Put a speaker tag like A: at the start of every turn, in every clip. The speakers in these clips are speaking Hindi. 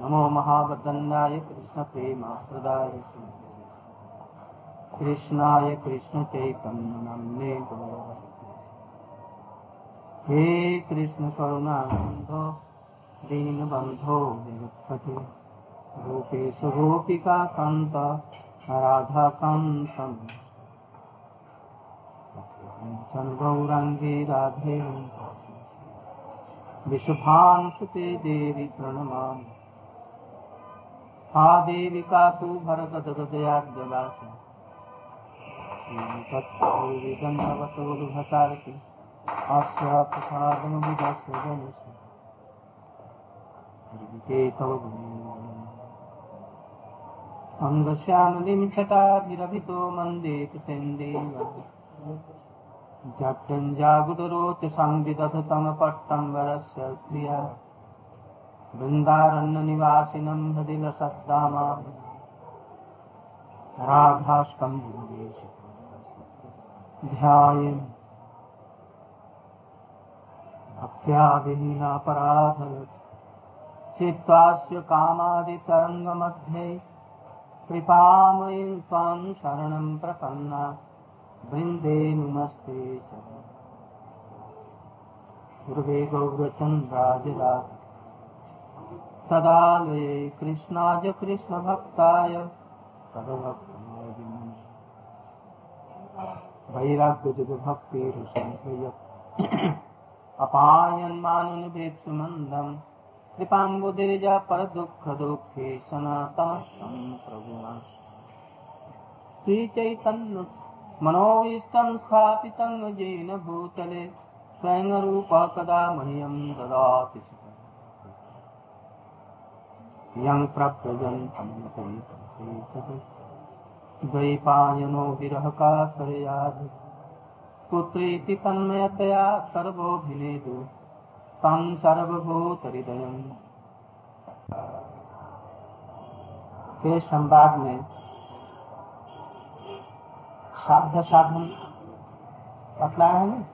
A: नमो महावदन्नाय कृष्ण प्रेम प्रदाय कृष्णाय कृष्ण चैतन्य नमने हे कृष्ण करुणा बंधो दीन बंधो जगत्पति गोपेश गोपिका कांत राधा। राधे विशुभानुसुते देवी प्रणमामि। हा देविका तु तत्विदन्तवतोरुभसारति अस्य छटाभिरभितो मन्देत सेन्देव जट्टञ्जागुडरोच संविदधतमपट्टम्बरस्य श्रिया वृन्दारण्यनिवासिनं हृदिलसद्दामा राधाष्टम्बुवेश ध्यायन्। भक्त्या विहीनापराध चित्तास्य कामादितरङ्गमध्ये कृपामयीं त्वां शरणं प्रपन्ना। वृन्दे नुमस्ते च। पूर्वे गौरचन्द्राजराज तदालये कृष्णाय कृष्णभक्ताय। वैराग्यजुगभक्तिरुसंप्रयत् अपायन्मानुनिवेक्षुमन्दम् कृपाम्बुदिर्जा परदुःखदुःखे सनातनस्थं प्रभुना। श्रीचैतन्य मनोविष्टं स्थापितं येन भूतले स्वयं रूप कदा मह्यं ददाति यं प्रव्रजन्तं द्वैपायनो तन्मयतया सर्वोऽभिनेदु तं सर्वभूतहृदयम्। के संवाद में साध साधन बतलाया है ना?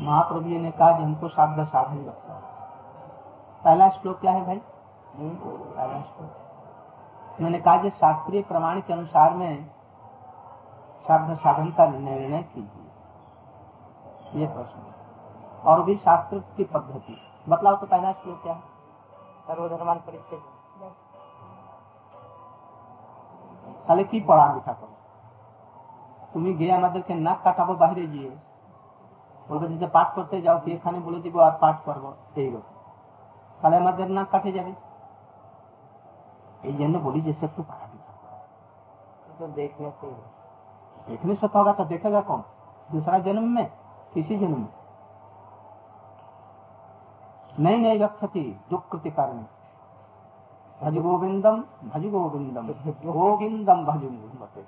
A: महाप्रभु जी ने कहा कि हमको साध साधन बतला पहला श्लोक क्या है भाई पहला श्लोक मैंने कहा कि शास्त्रीय प्रमाण के अनुसार में साध साधन का निर्णय कीजिए ये प्रश्न और भी शास्त्र की पद्धति बतलाओ तो पहला श्लोक क्या है
B: सर्वधर्मान परिचय
A: তাহলে কি পড়া লেখা করো তুমি গিয়ে আমাদেরকে নাক কাটাবো বাইরে গিয়ে বলবে যে পাঠ করতে যাও কি এখানে বলে দিব আর পাঠ করবো এইরকম তাহলে আমাদের নাক কাটে যাবে এই জন্য বলি যে সে একটু पढ़ा लिखा
B: तो देखने से
A: देखने से तो होगा तो देखेगा कौन दूसरा जन्म में किसी जन्म में नहीं नहीं रक्षति दुख कृति कारण भज गोविंदम भज गोविंदम गोविंदम भज गोविंदते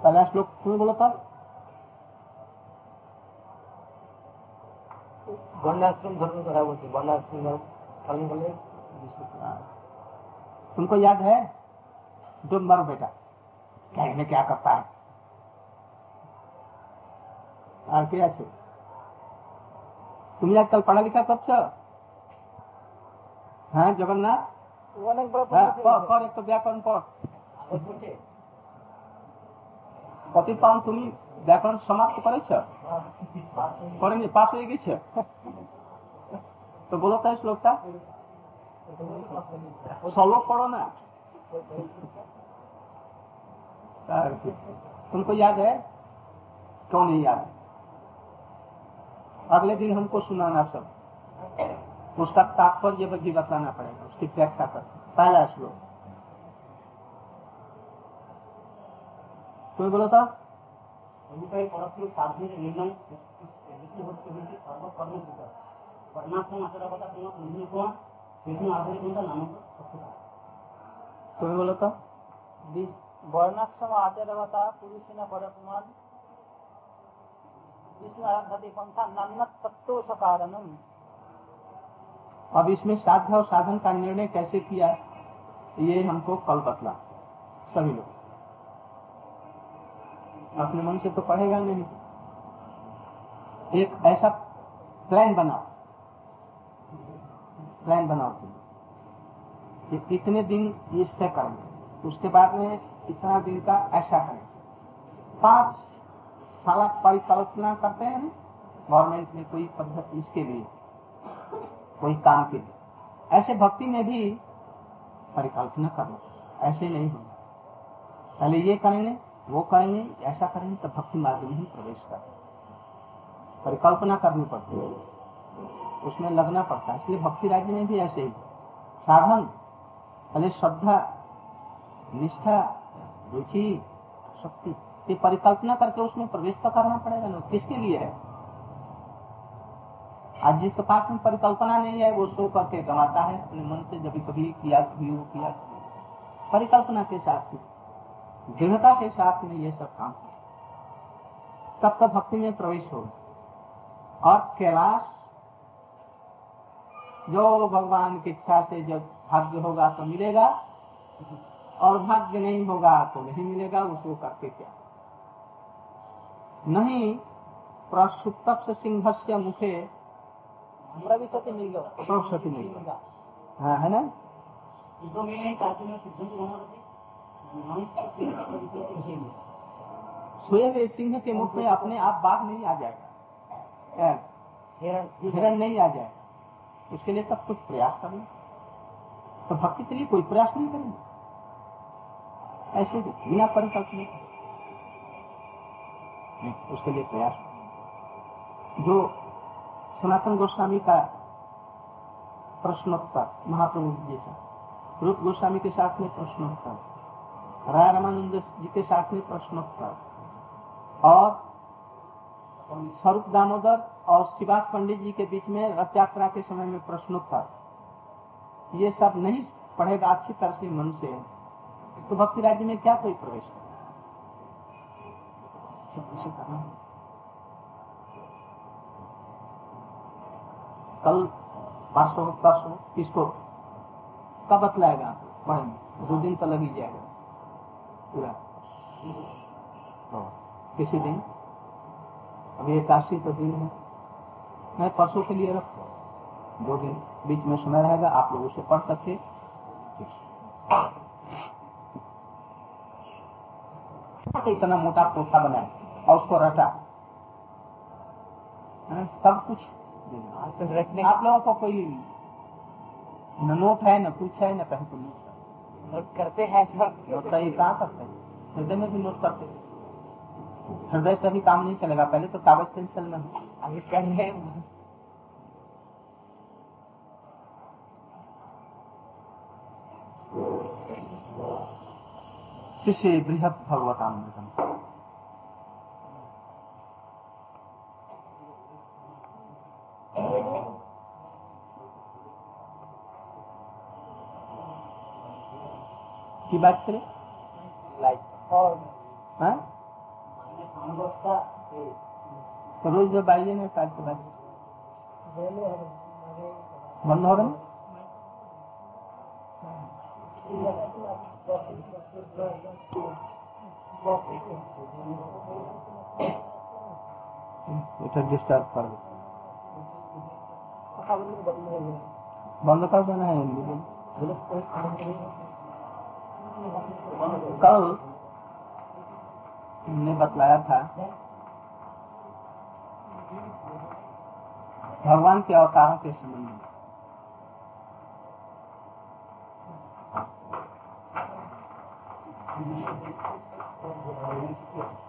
A: पहला श्लोक तुम्हें बोला था
B: वर्णाश्रम धर्म কথা বলছি वर्णाश्रम धर्म पालन করলে
A: तुमको याद है डूब मरो बेटा कहने क्या करता है আর কে আছে তুমি আজকাল পড়ালেখা করছো হ্যাঁ জগন্নাথ
B: অনেক বড়
A: হ্যাঁ পড় পড় একটু ব্যাকরণ পড়
B: পড়ছে
A: প্রতিপালন व्याकरण समाप्त करे पास होएगी छ? तो बोलो क्या श्लोकटा श्लोक पढ़ो ना। तुमको याद है? क्यों नहीं याद? अगले दिन हमको सुनाना सब। उसका तात्पर्य भी बताना पड़ेगा। उसकी व्याख्या कर। पहला श्लोक। कोई बोला था?
B: অভিপ্রায় পরস্পর সাধনের নির্ণয় বৃত্তি হচ্ছে বৃত্তি সর্বকর্ম সূত্র বর্ণাশ্রম আচরকতা কোন বিভিন্ন প্রমাণ বিভিন্ন আধুনিকতা নামক সত্যতা
A: कोई बोलो तो
B: বর্ণাশ্রম আচারকতা পুরুষিনা পরপ্রমাণ বিষ্ণু আরাধতি পন্থা নান্নত তত্ত্ব কারণম
A: अब इसमें साध्य और साधन का निर्णय कैसे किया ये हमको कल बतला सभी लोग अपने मन से तो पढ़ेगा नहीं। एक ऐसा प्लान बनाओ। प्लान बनाओ तुम। कि इतने दिन इससे करेंगे उसके बाद में इतना दिन का ऐसा करेंगे पाँच साल परिकल्पना करते हैं गवर्नमेंट ने कोई पद्धति इसके लिए, कोई काम के लिए। ऐसे भक्ति में भी परिकल्पना करना ऐसे नहीं होगा। पहले ये करेंगे वो करेंगे, ऐसा करेंगे तो भक्ति मार्ग में ही प्रवेश कर परिकल्पना करनी पड़ती है। उसमें लगना पड़ता है। इसलिए भक्ति राज्य में भी ऐसे ही। साधन पहले श्रद्धा, निष्ठा, रुचि, शक्ति, ये परिकल्पना करके उसमें प्रवेश तो करना पड़ेगा ना। किसके लिए है? आज जिसके पास में परिकल्पना नहीं है, वो सो करके गवाता है। अपने मन से जब कभी किया, कभी वो किया। परिकल्पना के साथ दृढ़ता के साथ में ये सब काम तब तक भक्ति में प्रवेश होगा और कैलाश जो भगवान की इच्छा से जब भाग्य होगा तो मिलेगा और भाग्य नहीं होगा तो नहीं मिलेगा उसको करके क्या? नहीं प्रसुप्त सिंह से मुखे
B: प्रविशति मिल गया।
A: प्रविशति मिल गया। हाँ है ना? सोए हुए सिंह के मुख में अपने आप बाघ नहीं आ जाएगा। हिरण नहीं आ जाएगा। उसके लिए तब कुछ प्रयास करना तो भक्ति के लिए कोई प्रयास नहीं करेंगे। ऐसे बिना परिकल्पना उसके लिए प्रयास जो सनातन गोस्वामी का प्रश्नोत्तर महाप्रभु जैसा रूप गोस्वामी के साथ में प्रश्नोत्तर। राय रामानंद जी के साथ में प्रश्नोत्तर और स्वरूप दामोदर और शिवास पंडित जी के बीच में रथ यात्रा के समय में प्रश्नोत्तर ये सब नहीं पढ़ेगा अच्छी तरह से मन से। तो भक्ति राज्य में क्या कोई प्रवेश कल परसों परसों किसको? कब बतलाएगा? पढ़ेंगे। दो दिन तो लग ही जाएगा। पूरा। किसी दिन। अभी एकादशी तो दिन है। मैं परसों के लिए रखो दो दिन बीच में समय रहेगा आप लोग उसे पढ़ सकते इतना मोटा पोथा बनाए और उसको रटा। सब कुछ। रखने आप लोगों को कोई न नोट है न कुछ है न को नोट
B: करते हैं सब
A: नोट ये कहाँ। करते हैं। हृदय में भी नोट करते हृदय से भी काम नहीं चलेगा। पहले तो कागज़ पेंसिल में
B: अभी कर रहे
A: शिष्य बृहद भगवतामृतम की बात करें
B: लाइट और
A: हाँ तो रोज जब आइए ना आज के बाद बंद हो गए এটা ডিস্টার্ব করবে बंद कर देना है हिंदी कल हमने बतलाया था, भगवान के अवतारों के संबंध में।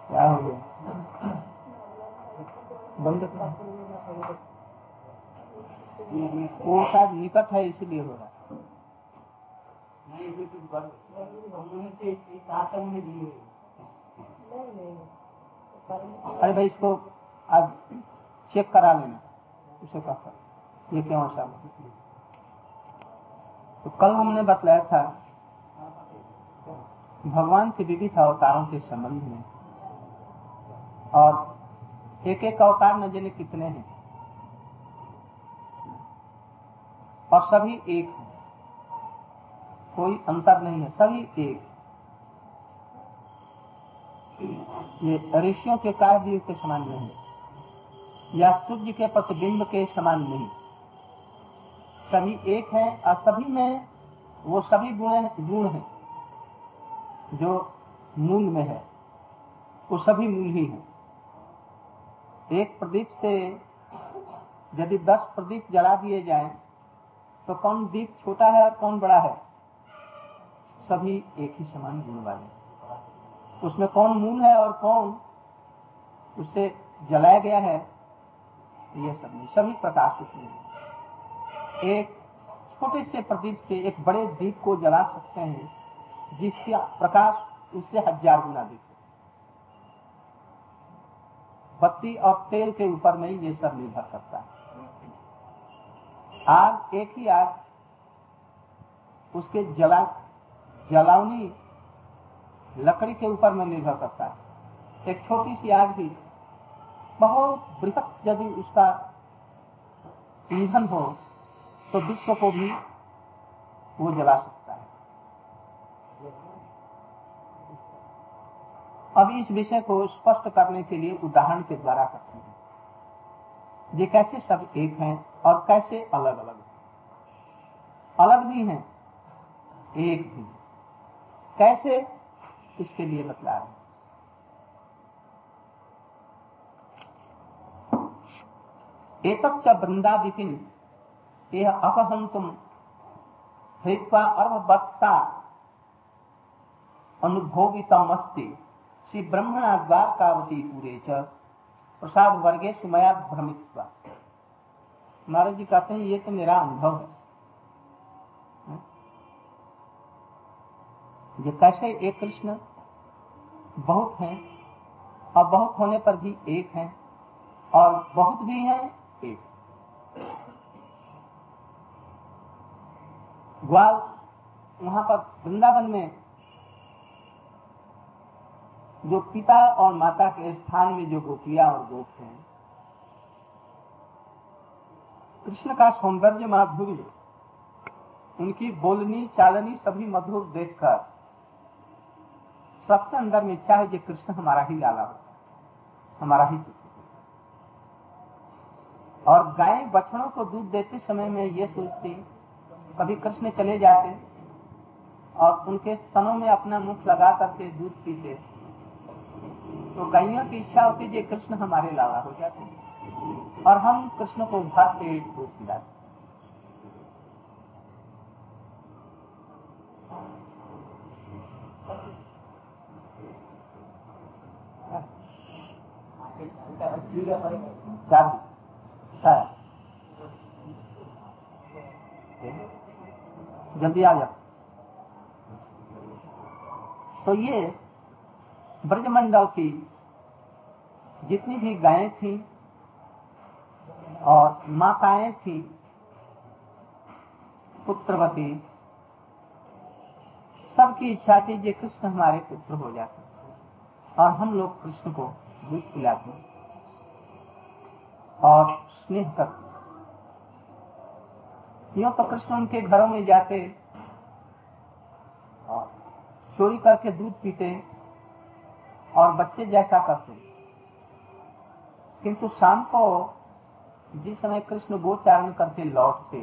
A: क्या हो गया? बंद कर। वो शायद निकट है, इसीलिए हो रहा है। अरे भाई, इसको आज चेक करा लेना। उसे कहता ये क्यों ऐसा तो कल हमने बतलाया था, भगवान के विविध अवतारों के संबंध में। और एक एक अवतार न जाने कितने हैं। और सभी एक हैं। कोई अंतर नहीं है। सभी एक। ये ऋषियों के कार्य के समान नहीं या सूर्य के प्रतिबिंब के समान नहीं। सभी एक है और सभी में वो सभी गुण गुण हैं, जो मूल में है। वो सभी मूल ही है। एक प्रदीप से यदि दस प्रदीप जला दिए जाएँ तो कौन दीप छोटा है और कौन बड़ा है? सभी एक ही समान गुण वाले उसमें कौन मूल है और कौन उससे जलाया गया है, ये सब नहीं। सभी प्रकाश उसमें एक छोटे से प्रदीप से एक बड़े दीप को जला सकते हैं, जिसका प्रकाश उससे हज़ार गुना दीप बत्ती और तेल के ऊपर में ये सब निर्भर करता है। आग एक ही आग, उसके जला जलावनी लकड़ी के ऊपर में निर्भर करता है। एक छोटी सी आग भी बहुत बृहत यदि उसका ईंधन हो तो विश्व को भी वो जला सकता है। अब इस विषय को स्पष्ट करने के लिए उदाहरण के द्वारा करते हैं। ये कैसे सब एक हैं और कैसे अलग अलग हैं? अलग भी हैं, एक भी कैसे इसके लिए बतला रहे एक वृंदादिपिन यह अपहंतुम हृत्वा अर्भवत्सा अनुभोगितम अस्ति श्री ब्रह्मणा द्वारकावती पूरे च प्रसाद वर्गे सुमया भ्रमित महाराज जी कहते हैं, ये तो मेरा अनुभव है। ये कैसे एक कृष्ण बहुत हैं और बहुत होने पर भी एक हैं और बहुत भी हैं, एक ग्वाल वहाँ पर वृंदावन में जो पिता और माता के स्थान में जो गोपिया और गोप हैं, कृष्ण का सौंदर्य माधुर्य, उनकी बोलनी चालनी सभी मधुर देखकर सबके अंदर में इच्छा है कि कृष्ण हमारा ही लाला हो, हमारा ही और गाय बछड़ों को दूध देते समय में ये सोचती, कभी कृष्ण चले जाते और उनके स्तनों में अपना मुख लगा करके दूध पीते तो गायों की इच्छा होती है कृष्ण हमारे लाला हो जाते। और हम कृष्ण को भर पेट दूध पिलाते। जल्दी आ जाओ। तो ये ब्रजमंडल की जितनी भी गायें थी और माताएँ थी, पुत्रवती, सबकी इच्छा थी कि कृष्ण हमारे पुत्र हो जाते। और हम लोग कृष्ण को दूध पिलाते। और स्नेह करते तो कृष्ण उनके घरों में जाते और चोरी करके दूध पीते और बच्चे जैसा करते। किंतु शाम को जिस समय कृष्ण गोचारण करके लौटते,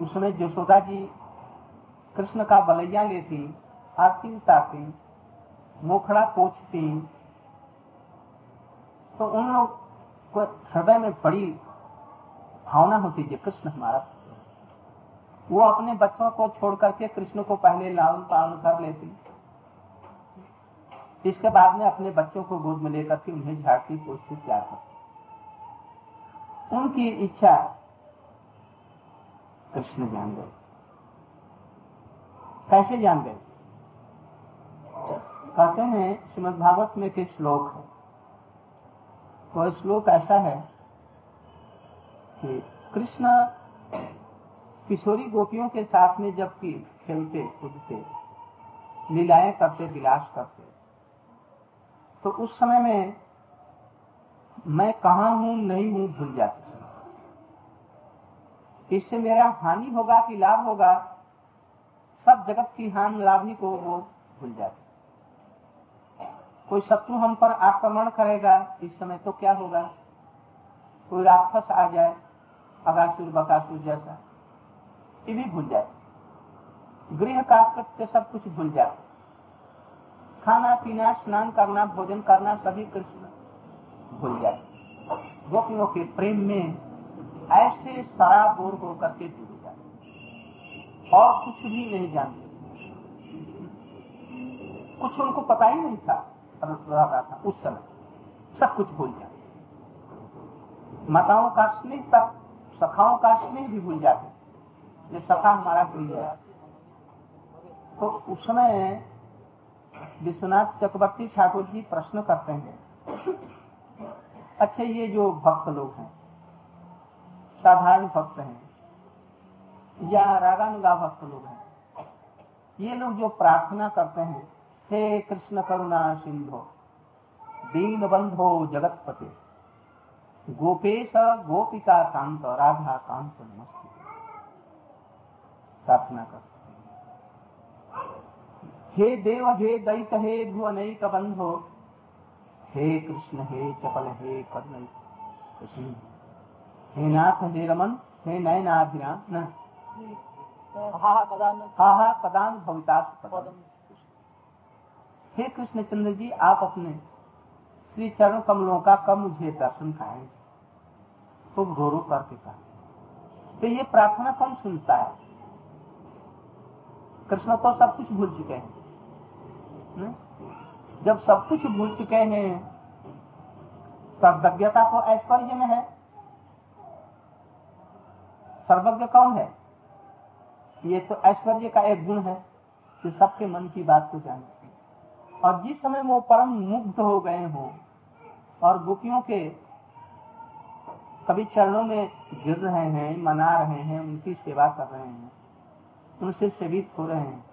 A: उस समय जसोदा जी कृष्ण का बलैया लेती, आरती उतारती, मोखड़ा पोछती तो उन लोग को हृदय में बड़ी भावना होती है कृष्ण हमारा। वो अपने बच्चों को छोड़ करके कृष्ण को पहले लालन पालन कर लेती। इसके बाद में अपने बच्चों को गोद में लेकर के उन्हें झाड़ती पोछती प्यार करती। उनकी इच्छा कृष्ण जान गए। कैसे जान गए? कहते हैं श्रीमद भागवत में के श्लोक है। तो श्लोक ऐसा है कि कृष्ण किशोरी गोपियों के साथ में जबकि खेलते, कूदते, लीलाएँ करते, विलास करते तो उस समय में मैं कहा हूँ, नहीं हूँ, भूल जाते इससे मेरा हानि होगा कि लाभ होगा, सब जगत की हानि, लाभ ही को वो भूल जाते कोई शत्रु हम पर आक्रमण करेगा, इस समय तो क्या होगा? कोई राक्षस आ जाए, अगासुर, बकासुर जैसा, ये भी भूल जाए। गृह का सब कुछ भूल जाए। खाना पीना, स्नान करना, भोजन करना, सभी कृष्ण भूल जाए। गोपियों के प्रेम में ऐसे सराबोर होकर के डूब जाए। और कुछ भी नहीं जानते। कुछ उनको पता ही नहीं था। रहा था उस समय। सब कुछ भूल जाते। माताओं का स्नेह तक सखाओं का स्नेह भी भूल जाते। ये सखा हमारा कोई है तो उस समय विश्वनाथ चक्रवर्ती ठाकुर जी प्रश्न करते हैं। अच्छा ये जो भक्त लोग हैं, साधारण भक्त हैं, या रागानुगा भक्त लोग हैं, ये लोग जो प्रार्थना करते हैं हे कृष्ण करुणा सिंधो दीन बंधो जगतपते। गोपेश गोपिका कांत राधा कांत नमस्ते। प्रार्थना कर हे देव हे दैत हे भुवनैक बंधो हे कृष्ण हे चपल हे कर्ण कृष्ण हे नाथ हे रमन हे नयनाभिराम न।
B: हा हा
A: हा हा कदान भविता हे कृष्ण चंद्र जी, आप अपने श्री चरण कमलों का कब मुझे दर्शन कराएँगे तो रो करके कहा तो ये प्रार्थना कौन सुनता है? कृष्ण तो सब कुछ भूल चुके हैं? जब सब कुछ भूल चुके हैं, सर्वज्ञता तो ऐश्वर्य में है। सर्वज्ञ कौन है? ये तो ऐश्वर्य का एक गुण है कि सबके मन की बात को जानते हैं और जिस समय वो परम मुग्ध हो गए हो और गोपियों के कभी चरणों में गिर रहे हैं, मना रहे हैं, उनकी सेवा कर रहे हैं, उनसे सेवित हो रहे हैं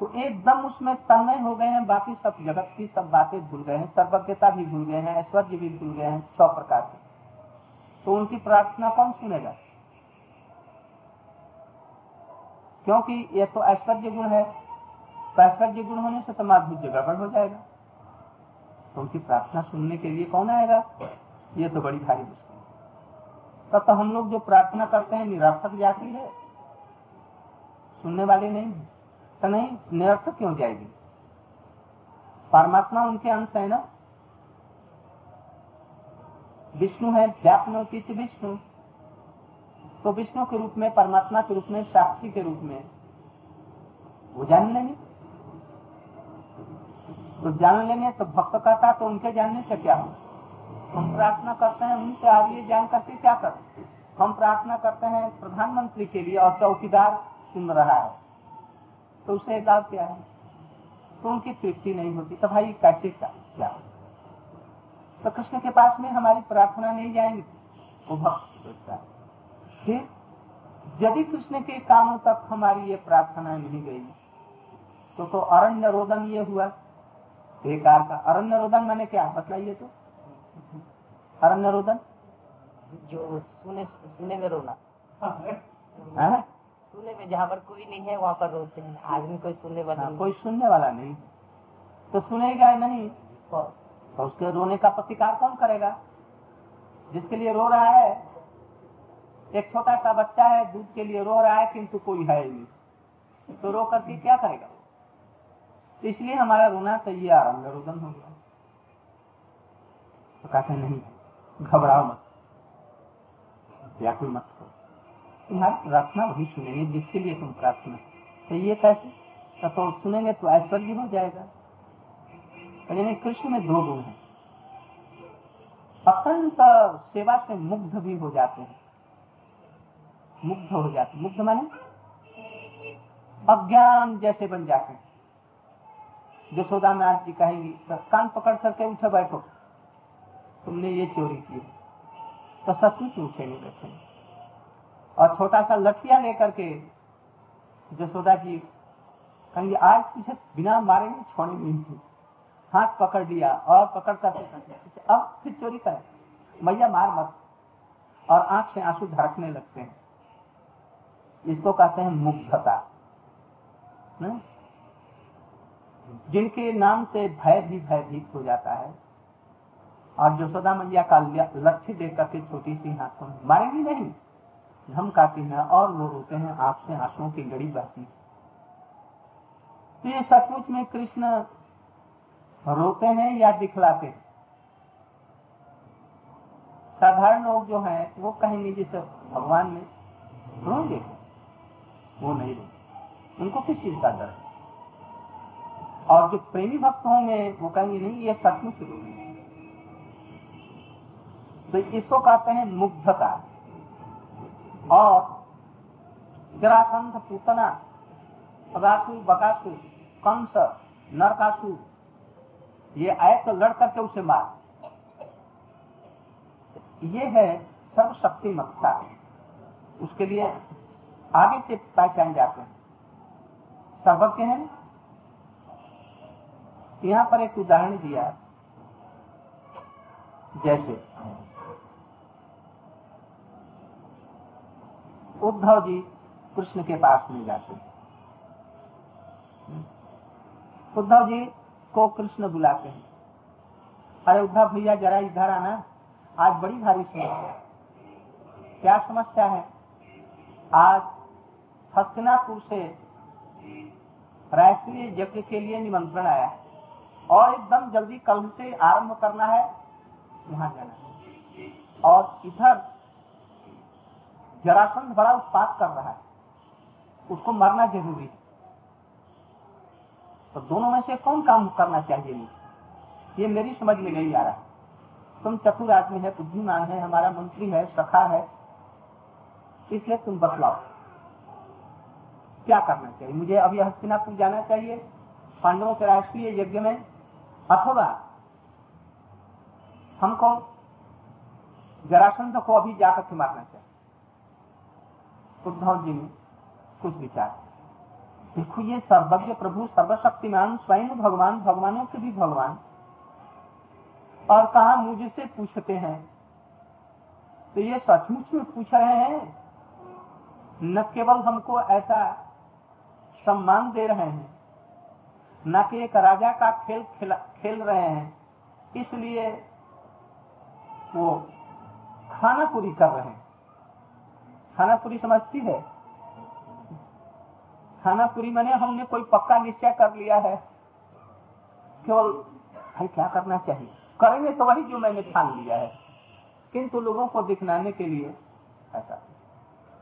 A: तो एकदम उसमें तन्मय हो गए हैं, बाकी सब जगत की सब बातें भूल गए हैं, सर्वज्ञता भी भूल गए हैं, ऐश्वर्य भी भूल गए हैं छह प्रकार के। तो उनकी प्रार्थना कौन सुनेगा? क्योंकि यह तो ऐश्वर्य गुण है तो ऐश्वर्य गुण होने से तो माधुर्य गड़बड़ हो जाएगा। तो उनकी प्रार्थना सुनने के लिए कौन आएगा? ये तो बड़ी भारी मुश्किल तब तो हम लोग जो प्रार्थना करते हैं, निरर्थक जाती है। सुनने वाले नहीं तो नहीं, निरर्थक क्यों जाएगी? परमात्मा उनके अंश है ना? विष्णु है व्यापनोचित विष्णु। तो विष्णु के रूप में, परमात्मा के रूप में, साक्षी के रूप में, वो जान लेंगे तो जान लेंगे तो भक्त कहता तो उनके जानने से क्या हो हम प्रार्थना करते हैं, उनसे आ रही जान करके क्या करते हम प्रार्थना करते हैं, प्रधानमंत्री के लिए, और चौकीदार सुन रहा है। तो उसे लाभ क्या है? तो उनकी तृप्ति नहीं होती तो भाई कैसे क्या क्या तो कृष्ण के पास में हमारी प्रार्थना नहीं जाएँगी, वो भक्त सोचता है। फिर, यदि कृष्ण के कानों तक हमारी ये प्रार्थना नहीं गई तो तो अरण्य रोदन ये हुआ। बेकार का अरण्य रोदन मैंने क्या? बतलाइए तो। अरण्य रोदन?
C: जो सुने सुने में रोना।
A: है?
C: सुने में जहाँ पर कोई नहीं है वहाँ पर रोते हैं। आदमी कोई सुनने वाला
A: हाँ,
C: नहीं।
A: कोई सुनने वाला नहीं। तो सुनेगा नहीं? तो उसके रोने का प्रतिकार कौन करेगा? जिसके लिए रो रहा है। एक छोटा सा बच्चा है दूध के लिए रो रहा है किंतु कोई है नहीं। तो रो करके क्या करेगा? तो इसलिए हमारा रोना तो ये आरंभ रोदन हो गया। तो कहते नहीं घबराओ मत। व्याकुल मत हो तुम्हारी प्रार्थना वही सुनेंगे जिसके लिए तुम प्रार्थना तो ये कैसे? तो, तो सुनेंगे तो ऐश्वर्य हो जाएगा। तो यानी कृष्ण में दो गुण है। अत्यंत सेवा से मुग्ध भी हो जाते हैं। मुग्ध हो जाते मुग्ध माने अज्ञान जैसे बन जाते हैं। जसोदा नाथ जी कहेंगी तो कान पकड़ करके उठे बैठो। तुमने ये चोरी की तो सचमुच उठेंगे बैठेंगे और छोटा सा लठिया लेकर के जसोदा जी कहेंगे, आज तुझे बिना मारे नहीं छोड़े नहीं हाथ पकड़ लिया और पकड़ करके अब फिर चोरी करे। मैया मार मत। और आँख से आँसू ढड़कने लगते हैं। इसको कहते हैं मुग्धता? जिनके नाम से भय भी भयभीत हो जाता है। और जसोदा मैया का लठ्ठी देख करके छोटी सी हाथों में मारेंगी नहीं। धमकाती है, और वो रोते हैं आँख से आंसुओं की गड़ी बहती है तो ये सचमुच में कृष्ण रोते हैं या दिखलाते हैं? साधारण लोग जो हैं, वो कहेंगे जैसे भगवान में रोएँगे वो नहीं रोते उनको किस चीज़ का डर है? और जो प्रेमी भक्त होंगे, वो कहेंगे, नहीं, ये सचमुच रोएँगे तो इसको कहते हैं मुग्धता। और जरासंध पूतना अगासुर बकासुर कंस नरकासुर ये आए तो लड़ करके उसे मार। ये है सर्वशक्तिमत्ता। उसके लिए आगे से पहचान जाते हैं। सर्वज्ञ है यहाँ पर एक उदाहरण दिया। जैसे, उद्धव जी कृष्ण के पास में जाते उद्धव जी को कृष्ण बुलाते हैं। अरे उद्धव भैया, जरा इधर आना। आज बड़ी भारी समस्या क्या समस्या है? आज हस्तिनापुर से राष्ट्रीय यज्ञ के लिए निमंत्रण आया है। और एकदम जल्दी कल से आरंभ करना है, वहाँ जाना है। और इधर जरासंध बड़ा उत्पाद कर रहा है। उसको मरना ज़रूरी है। तो दोनों में से कौन काम करना चाहिए मुझे? ये मेरी समझ में नहीं आ रहा। तुम चतुर आदमी है, बुद्धिमान है, हमारा मंत्री है, सखा है। इसलिए तुम बतलाओ। क्या करना चाहिए? मुझे अभी हस्तिनापुर जाना चाहिए। पांडवों के राष्ट्रीय यज्ञ में अथवा हमको जरासंध को अभी जाकर के मारना चाहिए। उद्धव जी ने कुछ विचार देखो ये सर्वज्ञ प्रभु, सर्वशक्तिमान, स्वयं भगवान, भगवानों के भी भगवान। और कहा मुझसे पूछते हैं। तो ये सचमुच में पूछ रहे हैं, न केवल हमको ऐसा सम्मान दे रहे हैं न कि एक राजा का खेल खेल, रहे हैं। इसलिए वो खाना पूरी कर रहे हैं। खाना पूरी समझती है? खाना पूरी मैंने हमने कोई पक्का निश्चय कर लिया है? केवल भाई क्या करना चाहिए? करेंगे तो वही जो मैंने ठान लिया है। किंतु लोगों को दिखलाने के लिए ऐसा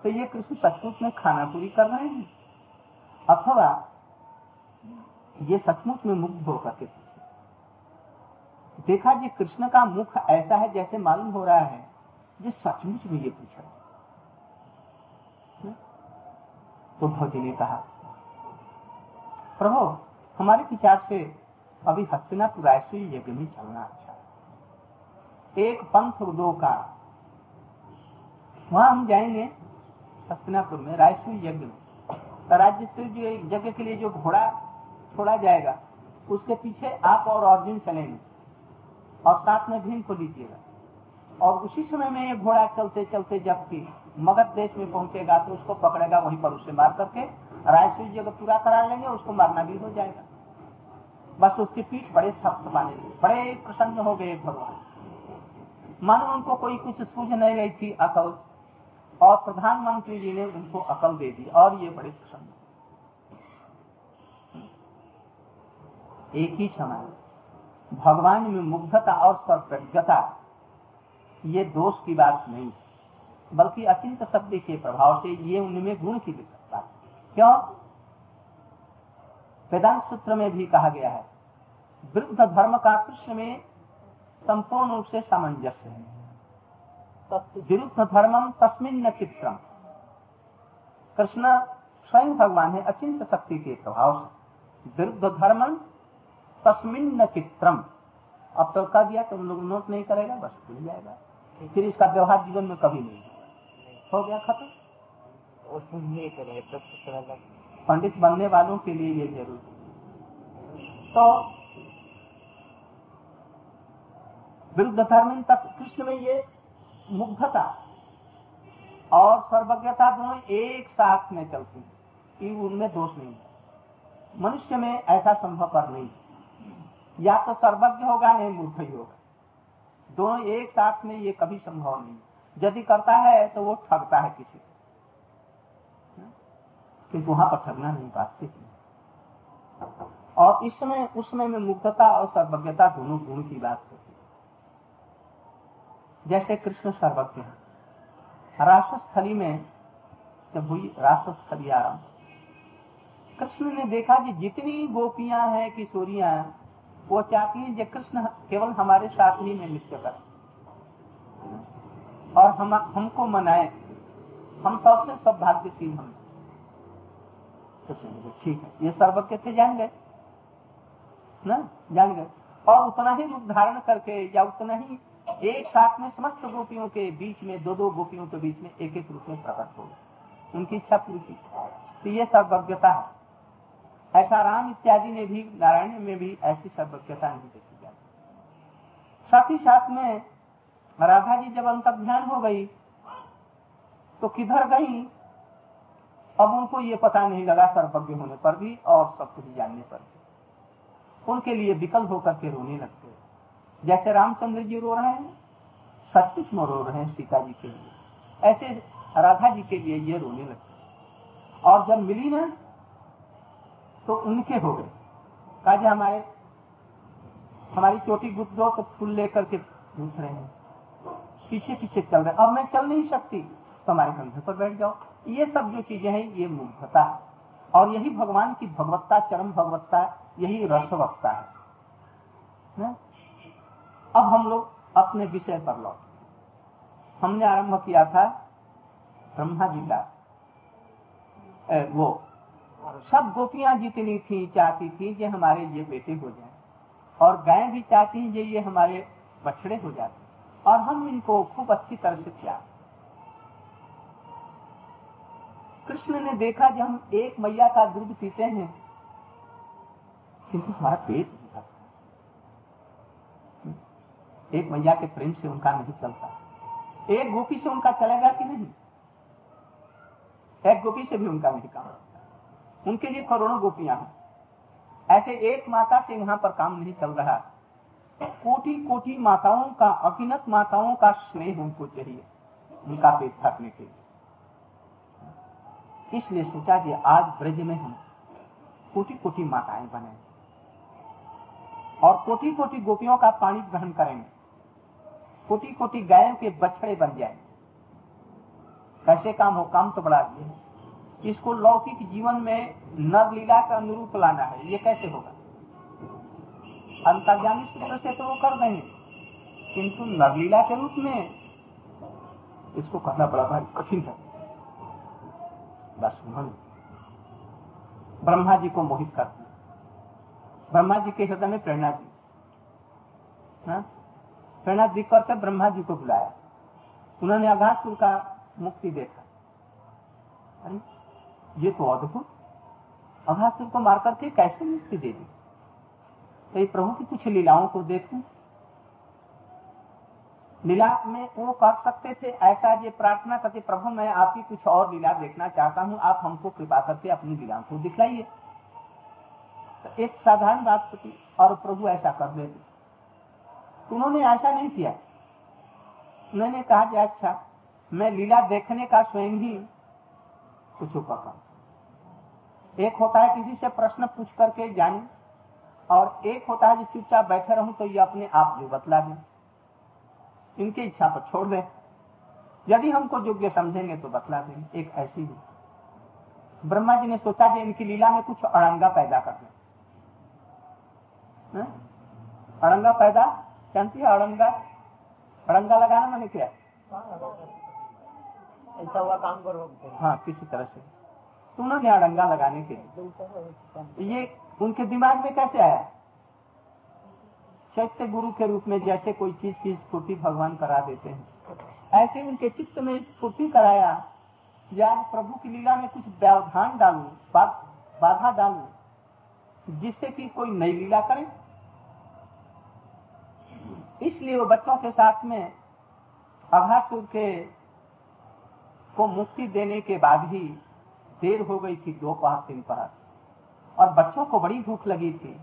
A: तो ये कृष्ण सचमुच में खाना पूरी कर रहे हैं? अथवा ये सचमुच में मुग्ध होकर के पूछे। देखा जी, कृष्ण का मुख ऐसा है जैसे मालूम हो रहा है जो सचमुच में ये पूछ रहे उद्धव जी ने कहा, प्रभु, हमारे विचार से अभी हस्तिनापुर राष्ट्रीय यज्ञ में चलना अच्छा एक पंथ दो का, वहाँ हम जाएँगे हस्तिनापुर में राष्ट्रीय यज्ञ में। तो राज्य से यज्ञ के लिए जो घोड़ा छोड़ा जाएगा। उसके पीछे आप और अर्जुन चलेंगे। और साथ में भीम को लीजिएगा और उसी समय में ये घोड़ा चलते चलते जबकि मगध देश में पहुंचेगा तो उसको पकड़ेगा वहीं पर उसे मार करके। रायसूरी जगह पूरा करा लेंगे, उसको मारना भी हो जाएगा। बस उसकी पीठ बड़े सख्त माने बड़े प्रसन्न हो गए भगवान। मानो उनको कोई कुछ सूझ नहीं रही थी अकल। और प्रधानमंत्री जी ने उनको अकल दे दी, और ये बड़े प्रसन्न। एक ही समय। भगवान में मुग्धता और सर्वज्ञता, ये दोष की बात नहीं बल्कि अचिंत शब्द के प्रभाव से ये उनमें गुण की बात क्यों? वेदांत सूत्र में भी कहा गया है, वृद्ध धर्म का कृष्ण में संपूर्ण रूप से सामंजस्य है। विरुद्ध धर्मम तस्मिन न चित्रम कृष्ण स्वयं भगवान है, अचिंत शक्ति के प्रभाव से। विरुद्ध धर्मम तस्मिन चित्रम। अब तो कह दिया तुम लोग नोट नहीं करेगा बस भूल जाएगा। फिर इसका व्यवहार जीवन में कभी नहीं हो गया खत्म? पंडित बनने वालों के लिए ये ज़रूरी। तो विरुद्ध धर्म कृष्ण में ये मुग्धता और सर्वज्ञता दोनों एक साथ में चलती है। उनमें दोष नहीं है। मनुष्य में ऐसा संभव पर नहीं या तो सर्वज्ञ होगा, नहीं मूर्ख ही होगा। दोनों एक साथ में ये कभी संभव नहीं यदि करता है तो वो ठगता है किसी किंतु वहाँ पर ठगना नहीं, वास्तविक नहीं। और इस समय उस समय में मुक्तता और सर्वज्ञता दोनों गुण की बात होती है। जैसे कृष्ण सर्वज्ञ है। राष्ट्रस्थली में जब हुई राष्ट्रस्थली आरंभ, कृष्ण ने देखा कि जितनी गोपियाँ हैं, किशोरियाँ वो चाहती है कि कृष्ण, केवल हमारे साथ ही में नृत्य कर। और हम, हमको मनाए। हम सबसे सौभाग्यशील हम। ठीक है। ये सर्वज्ञ थे जान गए, ना? जान गए। और उतना ही रूप धारण करके, या उतना ही एक साथ में समस्त गोपियों के बीच में दो दो गोपियों के बीच में एक एक रूप में प्रकट हो उनकी इच्छा पूरी की। तो ये सर्वज्ञता है। ऐसा राम इत्यादि ने भी, नारायण में भी ऐसी सर्वज्ञता नहीं देखी जाती। साथ ही साथ में राधा जी जब अंत ध्यान हो गई तो किधर गई? अब उनको ये पता नहीं लगा सर्वज्ञ होने पर भी और सब कुछ जानने पर भी। उनके लिए विकल होकर के रोने लगते। जैसे रामचंद्र जी रो रहे हैं, सचमुच में रो रहे हैं सीता जी के लिए। ऐसे राधा जी के लिए ये रोने लगते। और जब मिली ना तो उनके हो गए। कहा जी हमारे हमारी चोटी गुद दो तो फूल लेकर के घूस रहे हैं। पीछे पीछे चल रहे अब मैं चल नहीं सकती। तो हमारे कंधे पर बैठ जाओ। ये सब जो चीज़ें हैं ये मुग्धता है। और यही भगवान की भगवत्ता चरम भगवत्ता यही रसवत्ता है। ना? अब हम लोग अपने विषय पर लौट। हमने आरंभ किया था ब्रह्मा जी का ए, वो सब गोपियाँ जितनी थी, चाहती थी कि हमारे ये बेटे हो जाए। और गाय भी चाहती हैं ये हमारे बछड़े हो जाते और हम इनको खूब अच्छी तरह से प्यार। कृष्ण ने देखा कि हम एक मैया का दूध पीते हैं। किंतु हमारा पेट नहीं भरता। एक मैया के प्रेम से उनका नहीं चलता। एक गोपी से उनका चलेगा कि नहीं? एक गोपी से भी उनका नहीं काम। उनके लिए करोड़ों गोपियाँ हैं। ऐसे एक माता से वहाँ पर काम नहीं चल रहा। कोटि कोटि माताओं का अगिनत माताओं का स्नेह उनको चाहिए, उनका पेट भरने के लिए। इसलिए सोचा कि आज ब्रज में हम कोटि कोटि माताएँ बने और कोटि कोटि गोपियों का पानी ग्रहण करेंगे। कोटि कोटि गायों के बछड़े बन जाए कैसे काम हो, काम तो बड़ा दिए इसको लौकिक जीवन में नर लीला का अनुरूप लाना है। ये कैसे होगा? अंतर्जामी सूत्र से तो वो कर देंगे, किंतु नरलीला के रूप में इसको करना बड़ा भारी कठिन है। बस उन्होंने ब्रह्मा जी को मोहित कर दिया। ब्रह्मा जी के हृदय में प्रेरणा दी? प्रेरणा दी करके ब्रह्मा जी को बुलाया। उन्होंने अघासुर का मुक्ति देखा। अरे ये तो अद्भुत। अघासुर को मार करके कैसे मुक्ति दे दी? तो प्रभु की कुछ लीलाओं को देखूँ। लीला में वो कर सकते थे, ऐसा ये प्रार्थना करते प्रभु, मैं आपकी कुछ और लीला देखना चाहता हूँ। आप हमको कृपा करके अपनी लीला को दिखलाइए। तो एक साधारण बात होती और प्रभु ऐसा कर देते उन्होंने ऐसा नहीं किया। उन्होंने कहा कि अच्छा मैं लीला देखने का स्वयं ही कुछ उपक्रम एक होता है किसी से प्रश्न पूछ करके जाने, और एक होता है जो चुपचाप बैठे रहूँ तो ये अपने आप जो बतला दें। इनकी इच्छा पर छोड़ दें। यदि हमको योग्य समझेंगे तो बतला दें एक ऐसी भी। ब्रह्मा जी ने सोचा कि इनकी लीला में कुछ अड़ंगा पैदा कर दें। अड़ंगा पैदा? जानती है अड़ंगा? अड़ंगा लगाना मैंने क्या?
C: ऐसा हुआ काम करो
A: हाँ किसी तरह से। तो उन्होंने अड़ंगा लगाने के लिए। ये उनके दिमाग में कैसे आया? चैत्य गुरु के रूप में जैसे कोई चीज़ की स्फूर्ति भगवान करा देते हैं। ऐसे उनके चित्त में स्फूर्ति कराया आज प्रभु की लीला में कुछ व्यवधान डालू बा, बाधा डालू जिससे कि कोई नई लीला करे। इसलिए वो बच्चों के साथ में अघासुर के को मुक्ति देने के बाद ही देर हो गई थी दो पहाड़ तीन पहाड़ और बच्चों को बड़ी भूख लगी थी।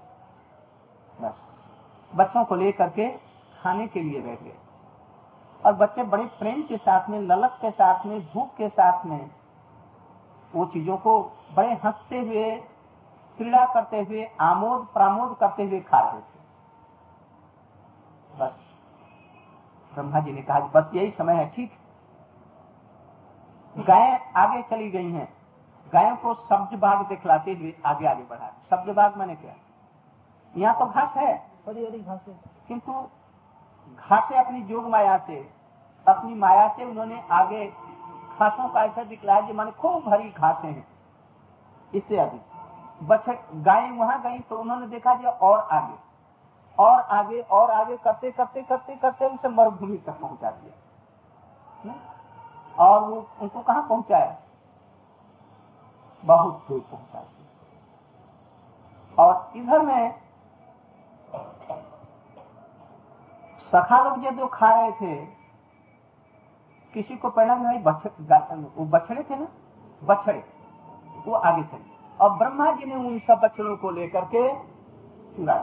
A: बस। बच्चों को लेकर के खाने के लिए बैठ गए। और बच्चे बड़े प्रेम के साथ में, ललक के साथ में, भूख के साथ में वो चीज़ों को बड़े हँसते हुए क्रीड़ा करते हुए, आमोद प्रमोद करते हुए खा रहे थे। बस। ब्रह्मा जी ने कहा, बस यही समय है, ठीक गायें आगे चली गई हैं। गायों को सब्ज बाग दिखलाते हुए आगे आगे बढ़ा। सब्ज बाग मैंने क्या? यहाँ तो घास है। किंतु घासे अपनी जोग माया से अपनी माया से उन्होंने आगे घासों का ऐसा दिखलाया जो माने खूब हरी घासें हैं। इससे अधिक। बछड़ गाय वहाँ गई तो उन्होंने देखा जी और आगे। और आगे और आगे करते करते करते करते उसे मरुभूमि तक पहुँचा दिया? और वो उनको कहा पहुँचाया? बहुत दूर पहुँचा और इधर में सखा लोग जो खा रहे थे, किसी को पहना भाई बछड़े वो बछड़े थे ना? बछड़े। वो आगे चले। और ब्रह्मा जी ने उन सब बछड़ों को लेकर के चुरा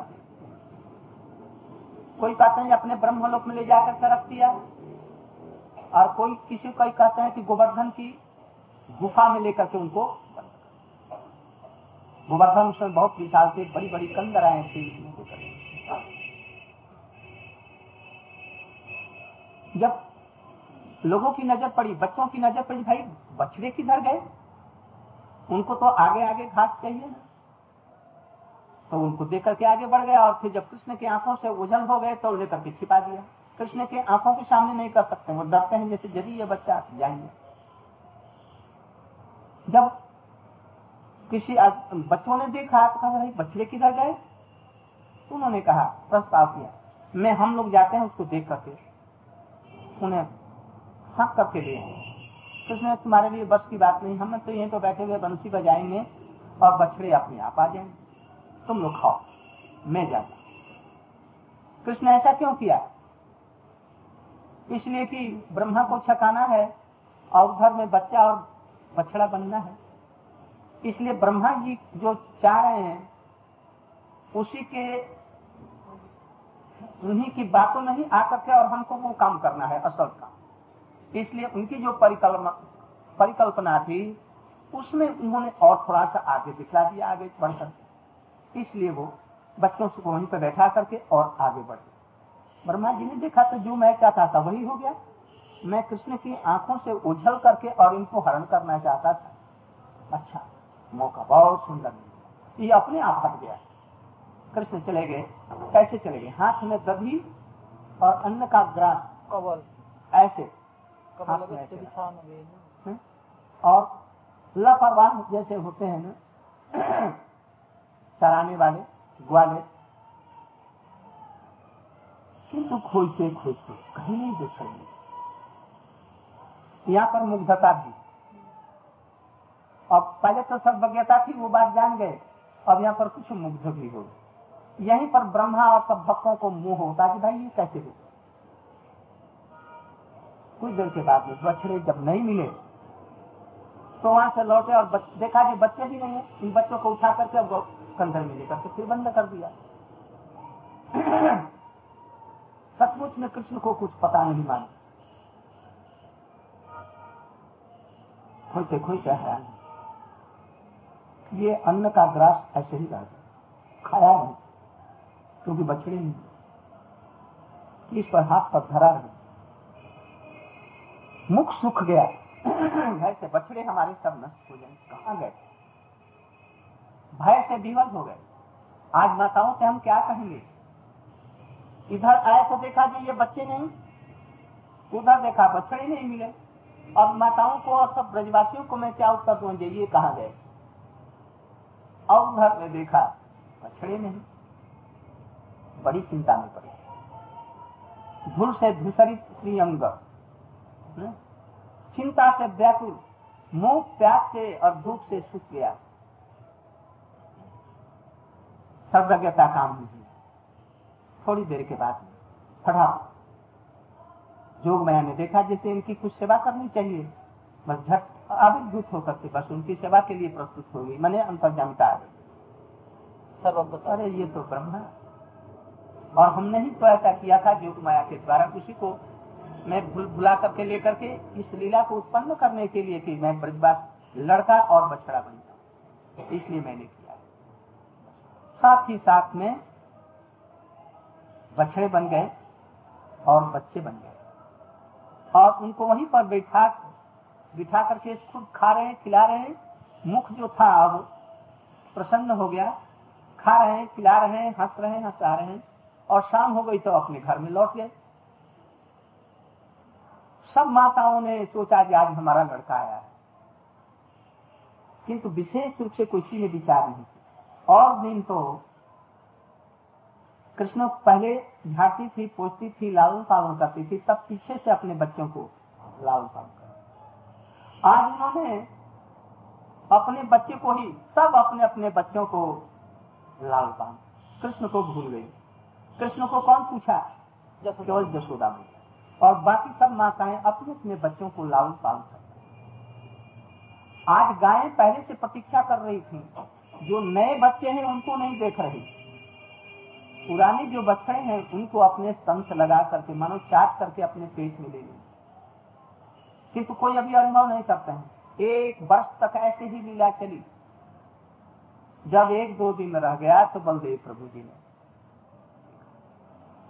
A: कोई कहते हैं, अपने ब्रह्मलोक में ले जाकर रख दिया। और कोई किसी को कहते हैं कि गोवर्धन की गुफा में लेकर के उनको गोवर्धन उसमें बहुत विशाल थे बड़ी बड़ी कंदराएँ थी इसमें जब लोगों की नज़र पड़ी, बच्चों की नज़र पड़ी, भाई, बछड़े किधर गए? उनको तो आगे आगे घास चाहिए तो उनको देख करके आगे बढ़ गया और फिर जब कृष्ण की आँखों से उजल हो गए तो लेकर के छिपा दिया। कृष्ण के आँखों के सामने नहीं कर सकते, वो डरते हैं जैसे यदि ये बच्चा जाएँगे। जब किसी बच्चों ने देखा तो कहा, भाई, बछड़े किधर गए? उन्होंने कहा, प्रस्ताव किया, मैं, हम लोग जाते हैं उसको देख करके, उन्हें हक करके लिए कृष्ण तुम्हारे लिए बस की बात नहीं, हम तो यहीं तो बैठे हुए बंसी बजाएँगे और बछड़े अपने आप आ जाएँगे। तुम लोग खाओ, मैं जाता कृष्ण ऐसा क्यों किया? इसलिए कि ब्रह्मा को छकाना है और घर में बच्चा और बछड़ा बनना है। इसलिए ब्रह्मा जी जो चाह रहे हैं, उसी के, उन्हीं की बातों में ही आकर के और हमको वो काम करना है, असल काम। इसलिए उनकी जो परिकल्पना परिकल्पना थी, उसमें उन्होंने और थोड़ा सा आगे दिखला दिया, आगे बढ़कर। इसलिए वो बच्चों को वहीं पर बैठा करके और आगे बढ़े। ब्रह्मा जी ने देखा तो जो मैं चाहता था वही हो गया। मैं कृष्ण की आँखों से उछल करके और इनको हरण करना चाहता था। अच्छा मौका बहुत सुंदर ये अपने आप हट गया। कृष्ण चले गए। कैसे चले गए? हाथ में दधी और अन्न का ग्रास।
C: कवल
A: ऐसे। हाथ में ऐसे।
C: बिछान हुए
A: हैं? और लापरवाह जैसे होते हैं ना चराने वाले ग्वाले। किंतु खोजते खोजते कहीं नहीं बिछड़े यहाँ पर मुग्धता भी। और पहले तो सर्वज्ञता थी वो बात जान गए। अब यहाँ पर कुछ मुग्ध भी हो। यहीं पर ब्रह्मा और सब भक्तों को मोह होता कि भाई ये कैसे हो? कुछ देर के बाद में बछड़े जब नहीं मिले तो वहाँ से लौटे और बच, देखा कि बच्चे भी नहीं है। इन बच्चों को उठा करके अब कंधे में लेकर के फिर बंद कर दिया। सचमुच में कृष्ण को कुछ पता नहीं माना खोते खोते है। ये अन्न का ग्रास ऐसे ही रह गया। खाया नहीं क्योंकि बछड़े नहीं इस पर हाथ पर धरा रहे मुख सूख गया। ऐसे बछड़े हमारे सब नष्ट हो जाए कहा गए? भय से विवल हो गए। आज माताओं से हम क्या कहेंगे? इधर आए तो देखा जी, ये बच्चे नहीं। उधर देखा, बछड़े नहीं मिले। और माताओं को और सब ब्रजवासियों को मैं क्या उत्तर दूँ? ये कहा गए? और उधर ने देखा, बछड़े नहीं। बड़ी चिंता में पड़ी। धूल से धूसरित श्री अंग। चिंता से व्याकुल, मुँह प्यास से और धूप से सूख गया। सर्वज्ञता काम नहीं। थोड़ी देर के बाद फटा जोग मैया ने देखा जैसे इनकी कुछ सेवा करनी चाहिए बस झट आविर्भूत होकर के बस उनकी सेवा के लिए प्रस्तुत हो गई मैंने अंतर्जामिता आ गई
C: सर्वज्ञता
A: अरे ये तो ब्रह्मा। और हमने ही तो ऐसा किया था योग माया के द्वारा उसी को मैं भुल भुला करके लेकर के इस लीला को उत्पन्न करने के लिए कि मैं ब्रजवास लड़का और बछड़ा बन जाऊँ। इसलिए मैंने किया। साथ ही साथ में बछड़े बन गए और बच्चे बन गए। और उनको वहीं पर बैठा बिठा करके खुद खा रहे, खिला रहे। मुख जो था अब प्रसन्न हो गया। खा रहे, खिला रहे, हंस रहे हैं हंसा रहे। और शाम हो गई तो अपने घर में लौट गए। सब माताओं ने सोचा कि आज हमारा लड़का आया है। किंतु विशेष रूप से किसी ने विचार नहीं किया और दिन तो कृष्ण पहले झाड़ती थी, पोसती थी लालन पालन करती थी, तब पीछे से अपने बच्चों को लालन पालन कर आज उन्होंने अपने बच्चे को ही, सब अपने अपने बच्चों को लाल पान कृष्ण को भूल गई। कृष्ण को कौन पूछा? केवल जसोदा में और बाकी सब माताएँ अपने अपने बच्चों को लालन पालन कर आज गायें पहले से प्रतीक्षा कर रही थी। जो नए बच्चे हैं, उनको नहीं देख रही। पुराने जो बछड़े हैं, उनको अपने स्तन से लगा करके, मानो चाट करके अपने पेट में ले ली किंतु कोई अभी अनुभव नहीं करते हैं। एक वर्ष तक ऐसे ही लीला चली। जब एक दो दिन रह गया तो बलदेव प्रभु जी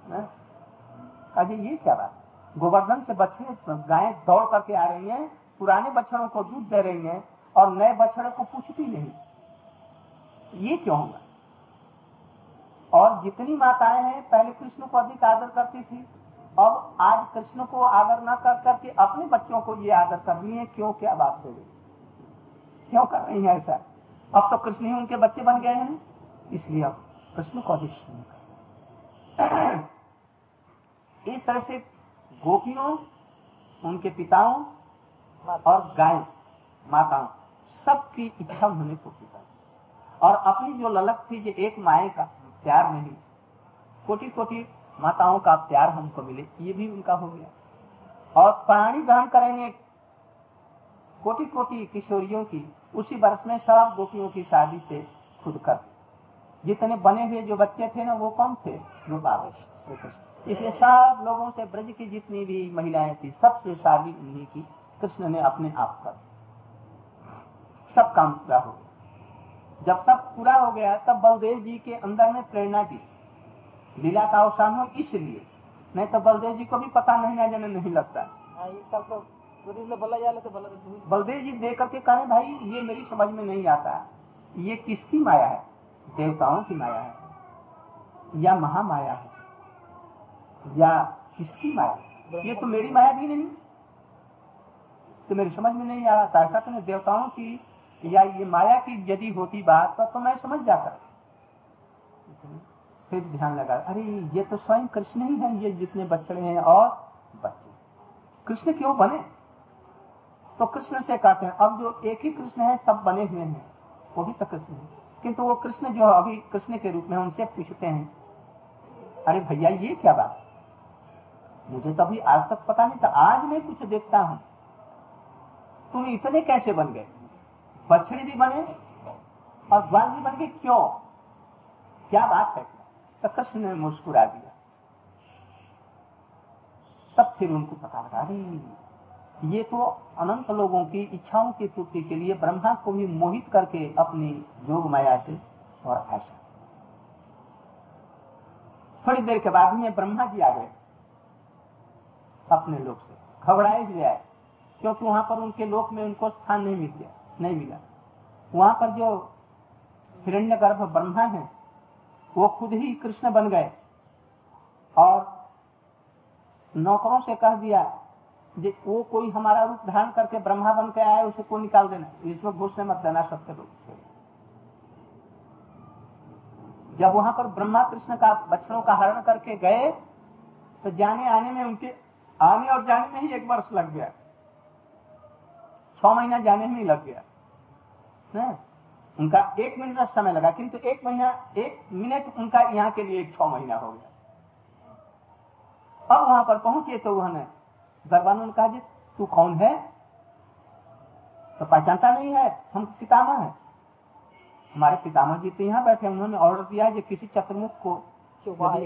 A: ने अजय ये क्या बात? गोवर्धन से बछड़े गायें दौड़ करके आ रही हैं, पुराने बछड़ों को दूध दे रही हैं और नए बछड़े को पूछती नहीं। ये क्यों होगा? और जितनी माताएँ हैं, पहले कृष्ण को अधिक आदर करती थी। अब आज कृष्ण को आदर न कर करके अपने बच्चों को ये आदर कर रही है, क्यों? क्या बात हो गई? क्यों कर रही है ऐसा? अब तो कृष्ण ही उनके बच्चे बन गए हैं। इसलिए अब कृष्ण को अधिक स्नेह इस तरह से गोपियों, उनके पिताओं और गाय माताओं, सबकी इच्छा होने को कर और अपनी जो ललक थी जो एक माए का प्यार नहीं कोटि कोटि माताओं का प्यार हमको मिले, ये भी उनका हो गया। और प्राणी ग्रहण करेंगे। कोटि कोटि किशोरियों की, उसी वर्ष में सब गोपियों की शादी से खुद कर। जितने बने हुए जो बच्चे थे ना, वो कौन थे? बाबा इसलिए सब लोगों से, ब्रज की जितनी भी महिलाएँ थी, सबसे शादी उन्हीं की, कृष्ण ने अपने आप कर सब काम पूरा हो गया। जब सब पूरा हो गया तब बलदेव जी के अंदर में प्रेरणा की। लीला का अवसान हो इसलिए। नहीं तो बलदेव जी को भी पता नहीं ना जाने नहीं लगता बलदेव जी देख करके कहे भाई ये मेरी समझ में नहीं आता ये किसकी माया है? देवताओं की माया है? या महामाया है? या किसकी माया ये तो मेरी माया भी नहीं। तो मेरी समझ में नहीं आ रहा था। ऐसा तो देवताओं की या ये माया की यदि होती बात तो, तो मैं समझ जाता। फिर ध्यान लगा अरे ये तो स्वयं कृष्ण ही है ये जितने बछड़े हैं और बच्चे। कृष्ण क्यों बने? तो कृष्ण से कहते हैं अब जो एक ही कृष्ण है सब बने हुए हैं। वो भी तो कृष्ण है। किंतु वो कृष्ण जो अभी कृष्ण के रूप में उनसे पूछते हैं अरे भैया ये क्या बात? मुझे तो अभी आज तक पता नहीं था आज मैं कुछ देखता हूँ। तुम इतने कैसे बन गए? बछड़े भी बने और ग्वाल भी बन गए, क्यों? क्या बात है? तो कृष्ण ने मुस्कुरा दिया। तब फिर उनको पता लगा, अरे, ये तो अनंत लोगों की इच्छाओं की पूर्ति के लिए ब्रह्मा को भी मोहित करके अपनी योग माया से और ऐसा थोड़ी देर के बाद में ब्रह्मा जी आ गए। अपने लोग से घबराए भी आए क्योंकि वहाँ पर उनके लोक में उनको स्थान नहीं मिल गया। नहीं मिला। वहाँ पर जो हिरण्य गर्भ ब्रह्मा है, वो खुद ही कृष्ण बन गए और नौकरों से कह दिया वो कोई हमारा रूप धारण करके ब्रह्मा बन के आए, उसे को निकाल देना। इसमें घुसने मत देना सत्य लोग जब वहाँ पर ब्रह्मा कृष्ण का बच्चों का हरण करके गए तो जाने आने में उनके आने और जाने में ही एक वर्ष लग गया। छह महीना जाने में ही लग गया। न? उनका एक मिनट का समय लगा किंतु एक महीना एक मिनट उनका यहाँ के लिए एक छह महीना हो गया। अब वहाँ पर पहुँचे तो उन्होंने दरबानों ने कहा जी तू कौन है? तो पहचानता नहीं है हम पितामह है। हमारे पितामह जी तो यहाँ बैठे उन्होंने ऑर्डर दिया है किसी चतुर्मुख को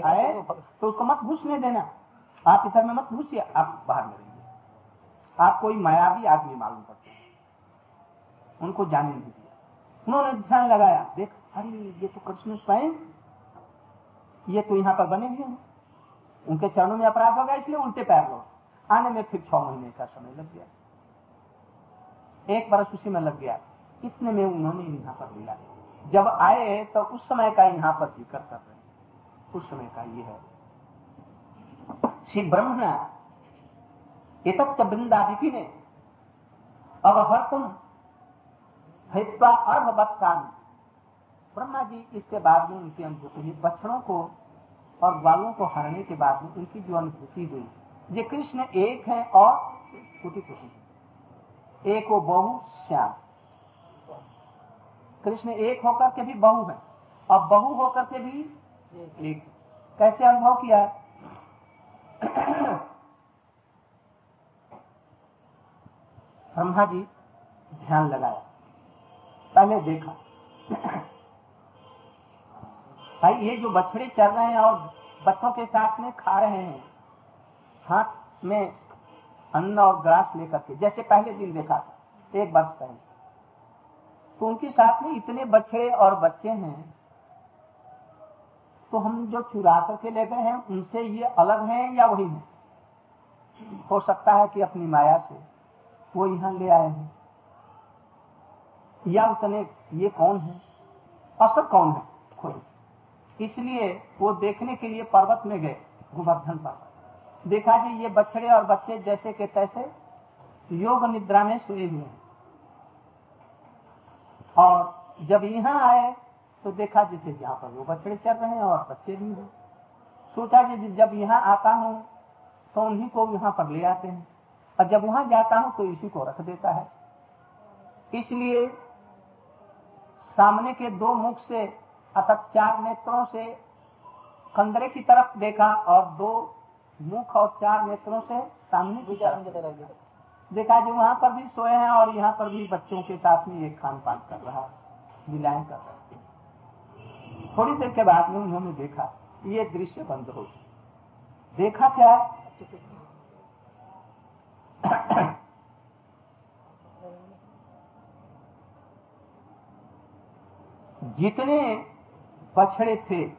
A: आए तो उसको मत घुसने देना। आप इधर में मत घुसिए आप बाहर में रहिए। आप कोई मायावी आदमी मालूम पड़ते उनको जाने नहीं दिया। उन्होंने ध्यान लगाया, देख, अरे, ये तो कृष्ण स्वयं, ये तो यहाँ पर बने हुए हैं। उनके चरणों में अपराध हो गया, इसलिए उल्टे पैर लो। आने में फिर छह महीने का समय लग गया। एक बरस उसी में लग गया। इतने में उन्होंने यहाँ पर लिया जब आए तो उस समय का यहाँ पर ज़िक्र कर रहे उस समय का ये है। श्री ब्रह्मणा एक वृंदादिपी ने, अगर हर तुम हित्वा अर्भवत्सान ब्रह्मा जी इसके बाद में उनकी अनुभूति हुई। बछड़ों को और ग्वालों को हरने के बाद में उनकी जो अनुभूति हुई, ये कृष्ण एक है और कुटी कुटी एक वो बहु श्याम। कृष्ण एक होकर के भी बहु है और बहु होकर के भी एक। कैसे अनुभव किया? ब्रह्मा जी ध्यान लगाया। पहले देखा। भाई, ये जो बछड़े चल रहे हैं और बच्चों के साथ में खा रहे हैं, हाथ में अन्न और ग्रास लेकर के, जैसे पहले दिन देखा था, एक वर्ष पहले। तो उनके साथ में इतने बछड़े और बच्चे हैं तो हम जो चुरा करके ले गए हैं, उनसे ये अलग हैं या वही हैं? हो सकता है कि अपनी माया से वो यहाँ ले आए हैं। या उतने ये कौन है? असर कौन है? कोई इसलिए वो देखने के लिए पर्वत में गए, गोवर्धन पर्वत। देखा जी ये बछड़े और बच्चे जैसे के तैसे योग निद्रा में सोए हुए हैं। और जब यहाँ आए तो देखा जैसे यहाँ पर वो बछड़े चल रहे हैं और बच्चे भी हैं। सोचा कि जब यहाँ आता हूँ तो उन्हीं को यहाँ पर ले आते हैं। और जब वहाँ जाता हूँ तो इसी को रख देता है। इसलिए सामने के दो मुख से अर्थात चार नेत्रों से कंदरे की तरफ़ देखा और दो मुख और चार नेत्रों से सामने की तरफ़ देखा। जो वहाँ पर भी सोए हैं और यहाँ पर भी बच्चों के साथ में एक खान पान कर रहा है विलायन कर रहा है। थोड़ी देर के बाद में उन्होंने देखा ये दृश्य बंद हो देखा क्या जितने बछड़े थे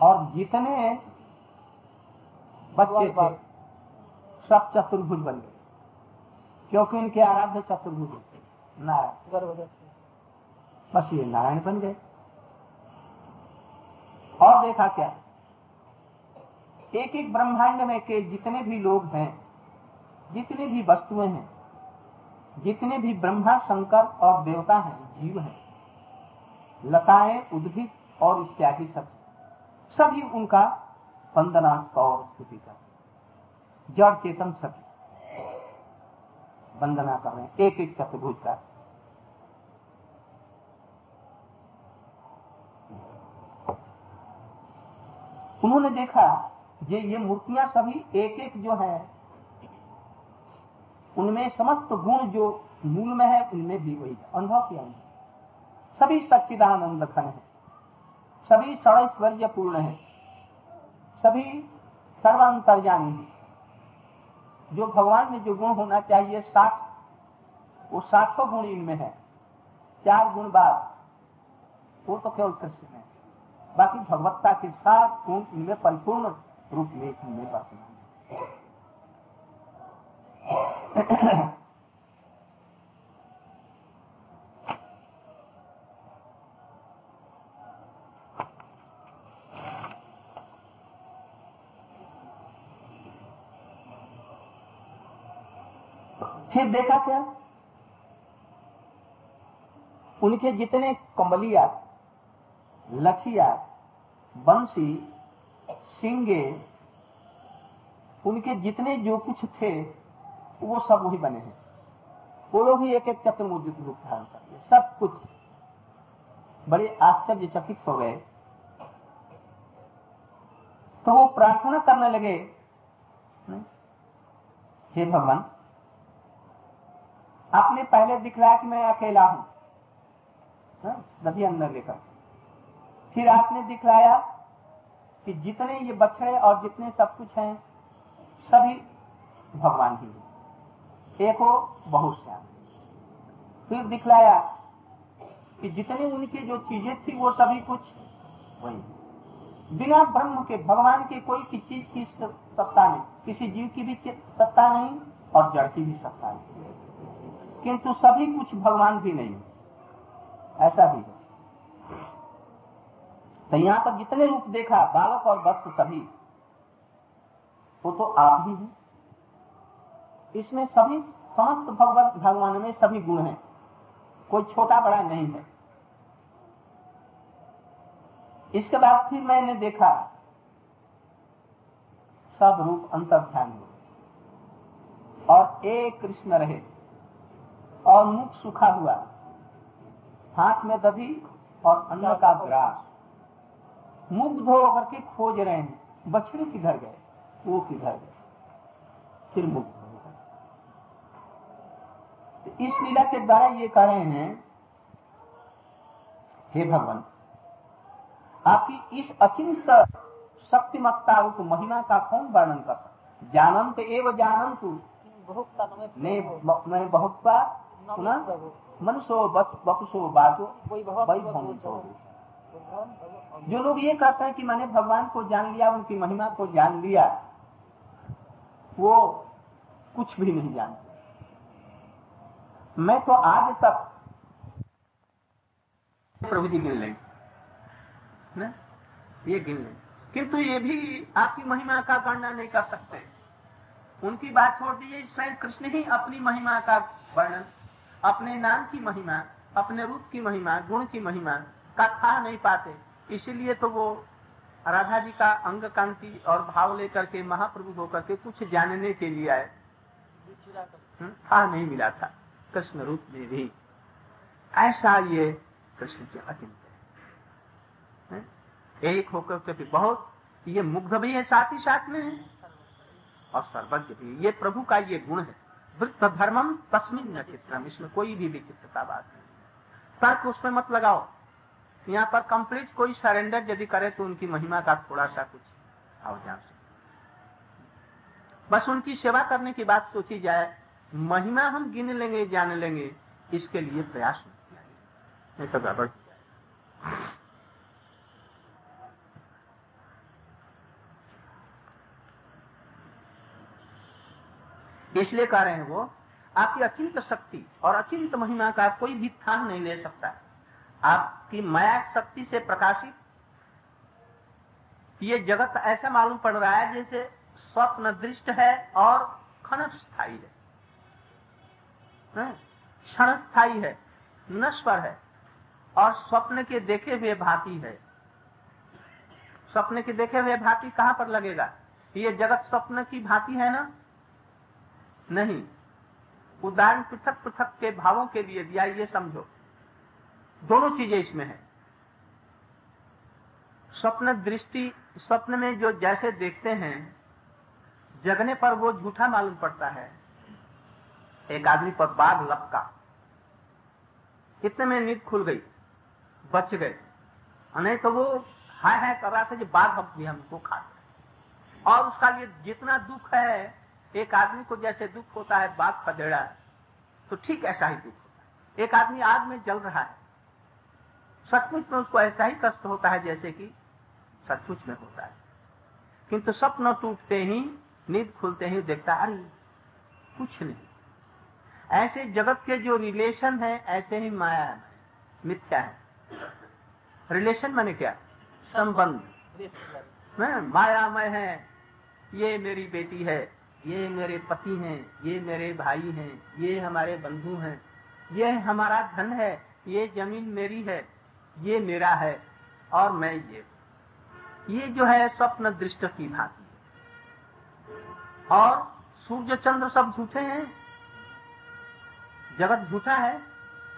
A: और जितने बच्चे थे सब चतुर्भुज बन गए क्योंकि इनके आराध्य चतुर्भुज नारायण। बस ये नारायण बन गए। और देखा क्या? एक एक ब्रह्मांड में के जितने भी लोग हैं जितने भी वस्तुएँ हैं जितने भी ब्रह्मा शंकर और देवता हैं जीव हैं लताएँ, उद्भिद और इत्यादि सब। सभी उनका वंदना और स्तुति कर। जड़ चेतन सभी। वंदना कर रहे हैं। एक एक चतुर्भुज का। उन्होंने देखा ये ये मूर्तियाँ सभी एक एक जो है, उनमें समस्त गुण जो मूल में है उनमें भी वही अनुभव किया उन्होंने। सभी सच्चिदानंद घन है। सभी षणैश्वर्य पूर्ण है। सभी सर्वांतरजामी है। जो भगवान में जो गुण होना चाहिए, साठ, वो साठों गुण इनमें है। चार गुण बाद, वो तो केवल कृष्ण है। बाकी भगवत्ता के साथ गुण इनमें परिपूर्ण रूप में इनमें वर्तमान फिर देखा क्या? उनके जितने कमलिया लठिया बंसी, सिंगे, उनके जितने जो कुछ थे, वो सब वही बने हैं। वो लोग ही एक एक चतुर्मुद्रित रूप धारण कर सब कुछ। बड़े आश्चर्यचकित हो गए। तो वो प्रार्थना करने लगे, हे भगवान आपने पहले दिखलाया कि मैं अकेला हूँ। नदी हाँ, अंदर लेकर। फिर आपने दिखलाया कि जितने ये बछड़े और जितने सब कुछ हैं सभी भगवान ही है। एक हो बहुत श्याम। फिर दिखलाया कि जितनी उनकी जो चीज़ें थी वो सभी कुछ वही बिना ब्रह्म के भगवान के कोई की चीज़ की सत्ता नहीं। किसी जीव की भी सत्ता नहीं और जड़ की भी सत्ता नहीं। किंतु सभी कुछ भगवान भी नहीं ऐसा भी है। तो यहाँ पर जितने रूप देखा, बालक और वत्स सभी, वो तो आप ही हैं। इसमें सभी, समस्त भगवत भगवान में सभी गुण हैं। कोई छोटा बड़ा नहीं है। इसके बाद फिर मैंने देखा, सब रूप अंतर ध्यान और एक कृष्ण रहे। और मुख सूखा हुआ। हाथ में दधी और अन्न का ग्रास। मुग्ध होकर के खोज रहे हैं। बछड़े किधर गए? वो किधर गए? फिर मुग्ध तो इस लीला के द्वारा ये कह रहे हैं हे भगवान आपकी इस अचिंत शक्तिमत्ता रूप महिमा का कौन वर्णन कर सकते जानंत एवं जानंतु बहुत मैं बहुत बार सुना? मनुष्य बपुसो बातो जो लोग ये कहते हैं कि मैंने भगवान को जान लिया उनकी महिमा को जान लिया वो कुछ भी नहीं जानते। मैं तो आज तक प्रभु जी गिन लेंगे ये गिन लें किंतु ये भी आपकी महिमा का वर्णन नहीं कर सकते। उनकी बात छोड़ दीजिए स्वयं कृष्ण ही अपनी महिमा का वर्णन अपने नाम की महिमा, अपने रूप की महिमा, गुण की महिमा का खा नहीं पाते। इसीलिए तो वो राधा जी का अंग कांति और भाव लेकर के, महाप्रभु होकर के कुछ जानने के लिए आए। था नहीं मिला था। कृष्ण रूप में भी। ऐसा ये कृष्ण के अचिंत है। एक होकर के भी बहुत ये मुग्ध भी है, साथ ही साथ में है। और सर्वज्ञ भी। ये प्रभु का ये गुण है। वृत्त धर्मम तस्मिन न चित्रम। इसमें कोई भी विचित्रता बात नहीं। तर्क उसमें मत लगाओ। यहाँ पर कंप्लीट कोई सरेंडर यदि करे तो उनकी महिमा का थोड़ा सा कुछ अवजान से बस उनकी सेवा करने की बात सोची जाए। महिमा हम गिन लेंगे, जान लेंगे। इसके लिए प्रयास नहीं तो गड़बड़ इसलिए कह रहे हैं वो, आपकी अचिंत शक्ति और अचिंत महिमा का कोई भी स्थान नहीं ले सकता। आपकी माया शक्ति से प्रकाशित, ये जगत ऐसा मालूम पड़ रहा है जैसे स्वप्न दृष्ट है और खन स्थायी है? क्षण स्थायी है, नश्वर है और स्वप्न के देखे हुए भांति है। स्वप्न के देखे हुए भांति कहाँ पर लगेगा? ये जगत स्वप्न की भांति है ना? नहीं। उदाहरण पृथक पृथक के भावों के लिए दिया ये समझो। दोनों चीज़ें इसमें है। स्वप्न दृष्टि, स्वप्न में जो जैसे देखते हैं, जगने पर वो झूठा मालूम पड़ता है। एक आदमी पर बाघ लपका। इतने में नींद खुल गई, बच गए। नहीं तो वो हाय हाय कर रहा था कि बाघ भी हमको खा और उसका लिए जितना दुख है एक आदमी को जैसे दुख होता है बाघ खदेड़ा तो ठीक ऐसा ही दुख होता है। एक आदमी आग में जल रहा है सचमुच में उसको ऐसा ही कष्ट होता है जैसे कि सचमुच में होता है। किंतु स्वप्न टूटते ही नींद खुलते ही देखता अरे कुछ नहीं। ऐसे जगत के जो रिलेशन है ऐसे ही माया है मिथ्या है। रिलेशन मैंने क्या? संबंध। मायामय है ये मेरी बेटी है ये मेरे पति हैं, ये मेरे भाई हैं, ये हमारे बंधु हैं। ये हमारा धन है, ये ज़मीन मेरी है, ये मेरा है और मैं ये ये जो है स्वप्न दृष्ट की भांति और सूर्य चंद्र सब झूठे हैं। जगत झूठा है,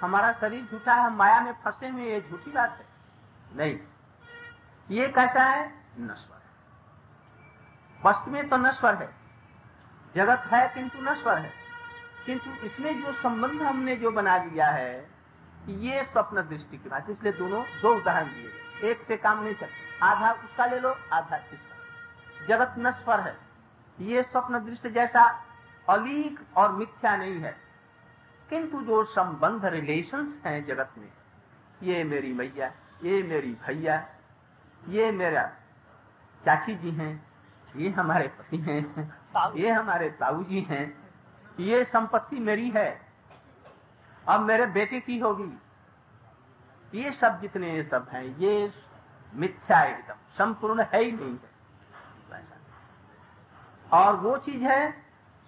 A: हमारा शरीर झूठा है माया में फंसे हुए ये झूठी बात है। नहीं, ये कैसा है? नश्वर वस्तु में तो नश्वर है। जगत है किंतु नश्वर है। किंतु इसमें जो संबंध हमने जो बना लिया है, ये स्वप्न दृष्टि की बात इसलिए दोनों, दो उदाहरण दिए एक से काम नहीं चलता आधा उसका ले लो, आधा इसका। जगत नश्वर है। ये स्वप्न दृष्टि जैसा अलीक और मिथ्या नहीं है। किंतु जो संबंध रिलेशंस हैं जगत में, ये मेरी मैया, ये मेरी भैया, ये मेरा चाची जी हैं, ये हमारे पति हैं। ये हमारे ताऊ जी हैं ये संपत्ति मेरी है। अब मेरे बेटे की होगी। ये सब जितने ये सब हैं ये मिथ्या एकदम संपूर्ण है ही नहीं है। और वो चीज़ है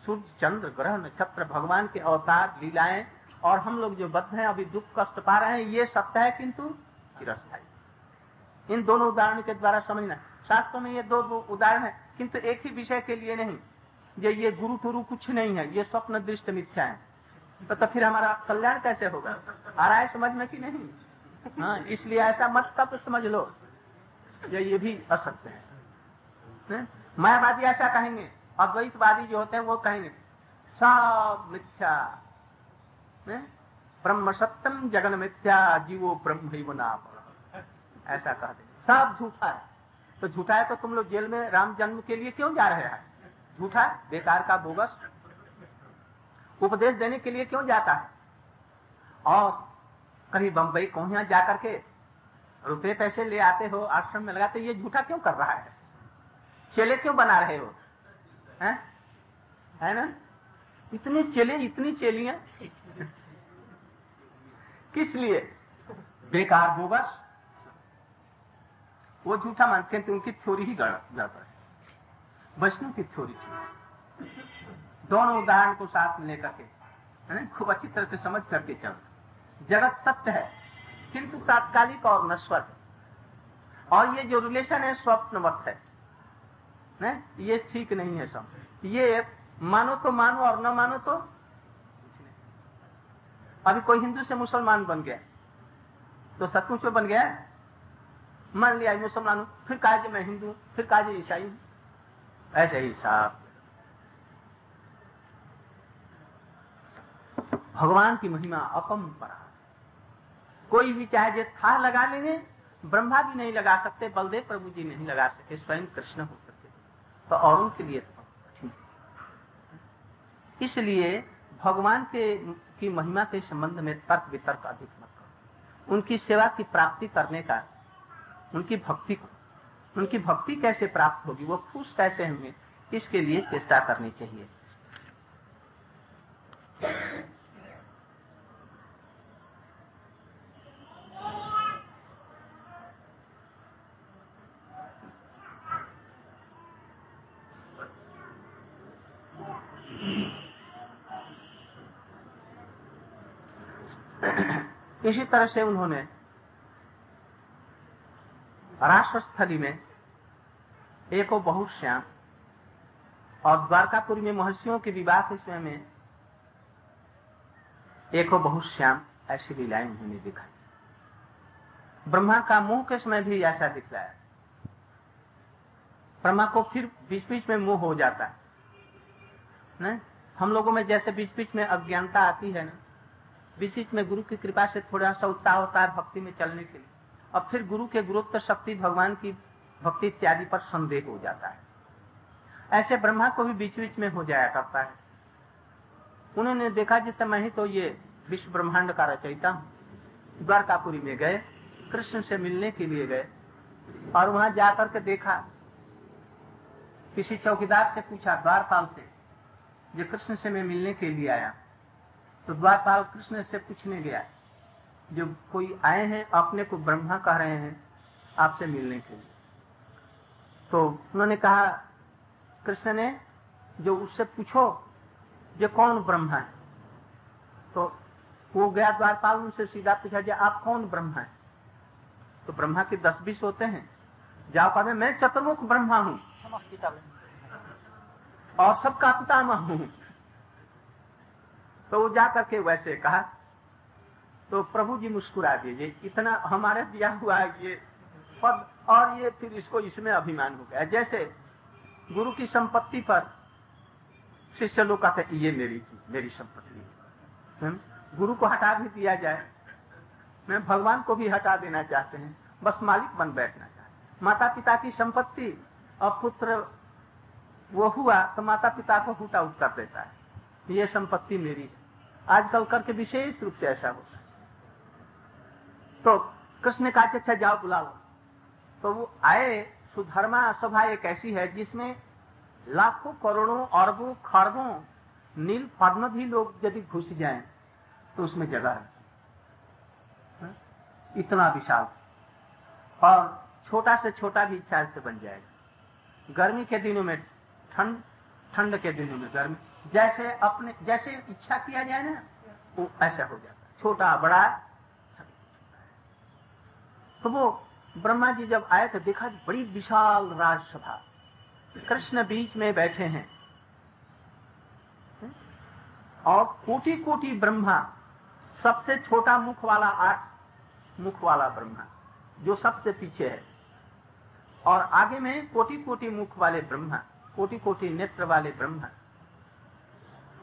A: सूर्य चंद्र ग्रह नक्षत्र भगवान के अवतार लीलाएँ और हम लोग जो बद्ध हैं अभी दुख कष्ट पा रहे हैं ये सत्य है किंतु चिरस्थाई इन दोनों उदाहरण के द्वारा समझना शास्त्रों में ये दो, दो उदाहरण है किंतु एक ही विषय के लिए नहीं। ये ये गुरु टुरु कुछ नहीं है ये स्वप्न दृष्ट मिथ्या है। तो, तो फिर हमारा कल्याण कैसे होगा? आ रहा है समझ में कि नहीं? हाँ इसलिए ऐसा मत तब समझ लो ये ये भी असत्य है। मायावादी ऐसा कहेंगे अद्वैतवादी जो होते हैं वो कहेंगे सब मिथ्या। ब्रह्म सत्यम जगन मिथ्या जीवो ब्रह्म नाम। ऐसा कह सब झूठा है। तो झूठा है तो तुम लोग जेल में राम जन्म के लिए क्यों जा रहे हैं? झूठा बेकार का बोगस उपदेश देने के लिए क्यों जाता है? और कहीं बंबई यहाँ जाकर के रुपए पैसे ले आते हो आश्रम में लगाते ये झूठा क्यों कर रहा है? चेले क्यों बना रहे हो? है, है ना? इतने चेले इतनी चेलियाँ। किस लिए? बेकार बोगस? वो झूठा मानते हैं तो उनकी थ्योरी ही गड़बड़ वैष्णव की थ्योरी थी। दोनों उदाहरण को साथ में लेकर के खूब अच्छी तरह से समझ करके चल। जगत सत्य है, किंतु तात्कालिक और नश्वर और ये जो रिलेशन है, स्वप्नवत है ने? ये ठीक नहीं है सब। ये मानो तो मानो और न मानो तो अभी कोई हिंदू से मुसलमान बन गया तो सचमुच में बन गया? मान लिया मुसलमान हूँ, फिर कहा मैं हिंदू फिर कहा ईसाई हूँ? ऐसे ही साफ़। भगवान की महिमा अपम्परा कोई भी चाहे जो था लगा लेंगे, ब्रह्मा भी नहीं लगा सकते, बलदेव प्रभु जी नहीं लगा सके, स्वयं कृष्ण हो सकते। तो औरों के लिए तो इसलिए भगवान के, की महिमा के संबंध में तर्क वितर्क अधिक मत करो। उनकी सेवा की प्राप्ति करने का, उनकी भक्ति को उनकी भक्ति कैसे प्राप्त होगी, वो खुश कैसे होंगे इसके लिए चेष्टा करनी चाहिए? इसी तरह से उन्होंने राष्ट्रस्थली में एक बहुत श्याम और द्वारकापुरी में महर्षियों के विवाह के समय में एक बहुत श्याम ऐसी लीलाएँ उन्होंने दिखाई। ब्रह्मा का मुँह के समय भी ऐसा दिख रहा है। ब्रह्मा को फिर बीच बीच में मुँह हो जाता है। न? हम लोगों में जैसे बीच बीच में अज्ञानता आती है ना बीच बीच में गुरु की कृपा से थोड़ा सा उत्साह होता है भक्ति में चलने के लिए। और फिर गुरु के गुरुत्व शक्ति, भगवान की भक्ति इत्यादि पर संदेह हो जाता है। ऐसे ब्रह्मा को भी बीच बीच में हो जाया करता है। उन्होंने देखा जिस समय ही तो ये विश्व ब्रह्मांड का रचयिता हूँ। द्वारकापुरी में गए, कृष्ण से मिलने के लिए गए, और वहाँ जाकर के देखा, किसी चौकीदार से पूछा, द्वारपाल से, जो कृष्ण से मैं मिलने के लिए आया तो द्वारपाल कृष्ण से पूछने गया जो कोई आए हैं, अपने को ब्रह्मा कह रहे हैं, आपसे मिलने के लिए। तो उन्होंने कहा, कृष्ण ने, जो उससे पूछो जो कौन ब्रह्मा है? तो वो गया द्वारपाल उनसे सीधा पूछा जो आप कौन ब्रह्मा है? तो ब्रह्मा के दस बीस होते हैं। जाओ कहते मैं चतुर्मुख ब्रह्मा हूँ। और सबका पितामह हूँ। तो वो जाकर के वैसे कहा तो प्रभु जी मुस्कुरा दीजिए, इतना हमारे दिया हुआ है ये पद, और ये फिर इसको इसमें अभिमान हो गया। जैसे गुरु की संपत्ति पर शिष्य लोग कहते ये मेरी चीज़, मेरी संपत्ति गुरु को हटा भी दिया जाए। मैं भगवान को भी हटा देना चाहते हैं, बस मालिक बन बैठना चाहते माता पिता की संपत्ति, और पुत्र वो हुआ तो माता पिता को हुटा उत्तर देता है। ये संपत्ति मेरी है। आजकल करके विशेष रूप से ऐसा होता है। तो कृष्ण ने कहा कि अच्छा जाओ बुला लो तो वो आए, सुधर्मा सभा एक ऐसी है जिसमें लाखों करोड़ों, अरबों, खरबों, नील पद्म भी लोग यदि घुस जाएँ तो उसमें जगह है। हाँ? इतना विशाल। और छोटा से छोटा भी इच्छा से बन जाएगा। गर्मी के दिनों में, ठंड ठंड के दिनों में गर्मी, जैसे अपने, जैसे इच्छा किया जाए ना, वो ऐसा हो जाता छोटा, बड़ा तो वो ब्रह्मा जी जब आए तो देखा बड़ी विशाल राजसभा। कृष्ण बीच में बैठे हैं। और कोटि कोटि ब्रह्मा, सबसे छोटा मुख वाला आठ मुख वाला ब्रह्मा, जो सबसे पीछे है। और आगे में कोटि कोटि मुख वाले ब्रह्मा कोटि कोटि नेत्र वाले ब्रह्मा,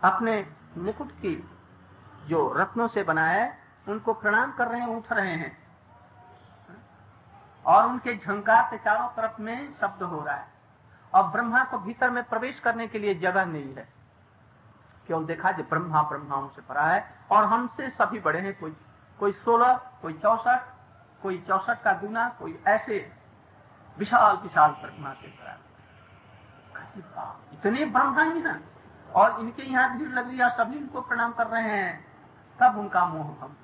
A: अपने मुकुट की जो रत्नों से बनाया है, उनको प्रणाम कर रहे हैं उठ रहे हैं। और उनके झंकार से चारों तरफ़ में शब्द हो रहा है। और ब्रह्मा को भीतर में प्रवेश करने के लिए जगह नहीं है। केवल देखा जो ब्रह्मा ब्रह्माओं से परा है, और हमसे सभी बड़े हैं, कोई कोई सोलह, कोई चौसठ कोई चौसठ का गुना, कोई ऐसे विशाल विशाल ब्रह्मा के परा इतने ब्रह्मा ही ना और इनके यहाँ भीड़ लग रही है सभी इनको प्रणाम कर रहे हैं। तब उनका मोह हम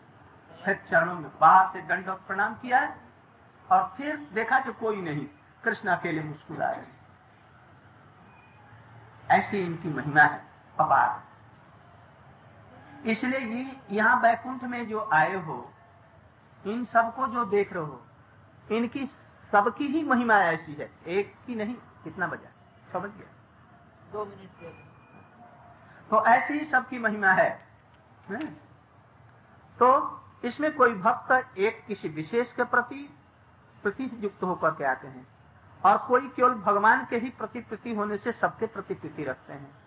A: चरणों में बाहर से दंड प्रणाम किया है। और फिर देखा कि कोई नहीं कृष्ण अकेले मुस्कुराए ऐसी इनकी महिमा है अपार। इसलिए ये यहाँ बैकुंठ में जो आए हो इन सबको जो देख रहे हो इनकी सबकी ही महिमा ऐसी है। एक की नहीं कितना बजा? समझ गया।
C: दो मिनट
A: तो ऐसी ही सबकी महिमा है, है? तो इसमें कोई भक्त एक किसी विशेष के प्रति प्रति युक्त होकर के आते हैं। और कोई केवल भगवान के ही प्रति प्रति होने से सबके प्रति प्रीति रखते हैं।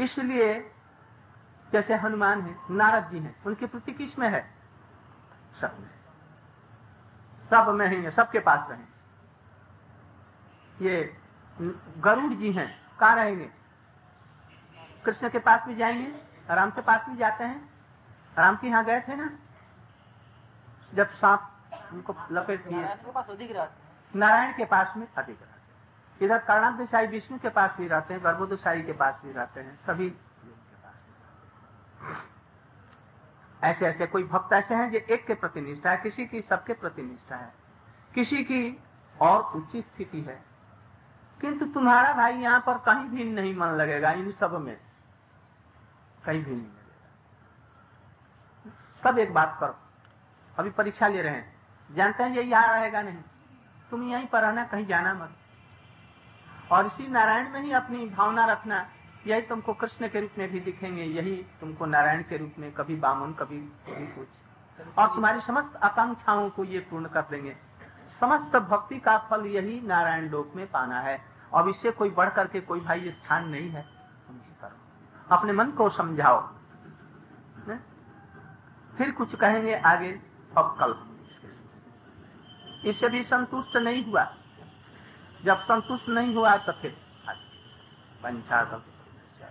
A: इसलिए जैसे हनुमान है, नारद जी हैं, उनकी प्रति किसमें है? सब में। सब में ही है, सबके पास रहे ये गरुड़ जी हैं, कहा रहेंगे? कृष्ण के पास भी जाएँगे? राम के पास भी जाते हैं? राम के यहाँ गए थे ना? जब सांप उनको लपेट दिए। नारायण के पास में अधिक रहते इधर कर्णाम देसाई विष्णु के पास भी रहते हैं गर्भोदसाई के पास भी रहते हैं सभी ऐसे ऐसे कोई भक्त ऐसे हैं जो एक के प्रति निष्ठा है किसी की सबके प्रति निष्ठा है किसी की और उच्च स्थिति है। किंतु तुम्हारा भाई यहाँ पर कहीं भी नहीं मन लगेगा इन सब में कहीं भी नहीं लगेगा। सब एक बात करो। अभी परीक्षा ले रहे हैं। जानते हैं ये यहाँ रहेगा नहीं। तुम यहीं पर रहना, कहीं जाना मत। और इसी नारायण में ही अपनी भावना रखना, यही तुमको कृष्ण के रूप में भी दिखेंगे, यही तुमको नारायण के रूप में, कभी बामन, कभी कभी कुछ। और तुम्हारी समस्त आकांक्षाओं को ये पूर्ण कर देंगे। समस्त भक्ति का फल यही नारायण लोक में पाना है। अब इससे कोई बढ़ करके कोई भाई स्थान नहीं है। अपने मन को समझाओ। ने? फिर कुछ कहेंगे आगे, अब कल। इससे भी संतुष्ट नहीं हुआ। जब संतुष्ट नहीं हुआ तो फिर पंचागत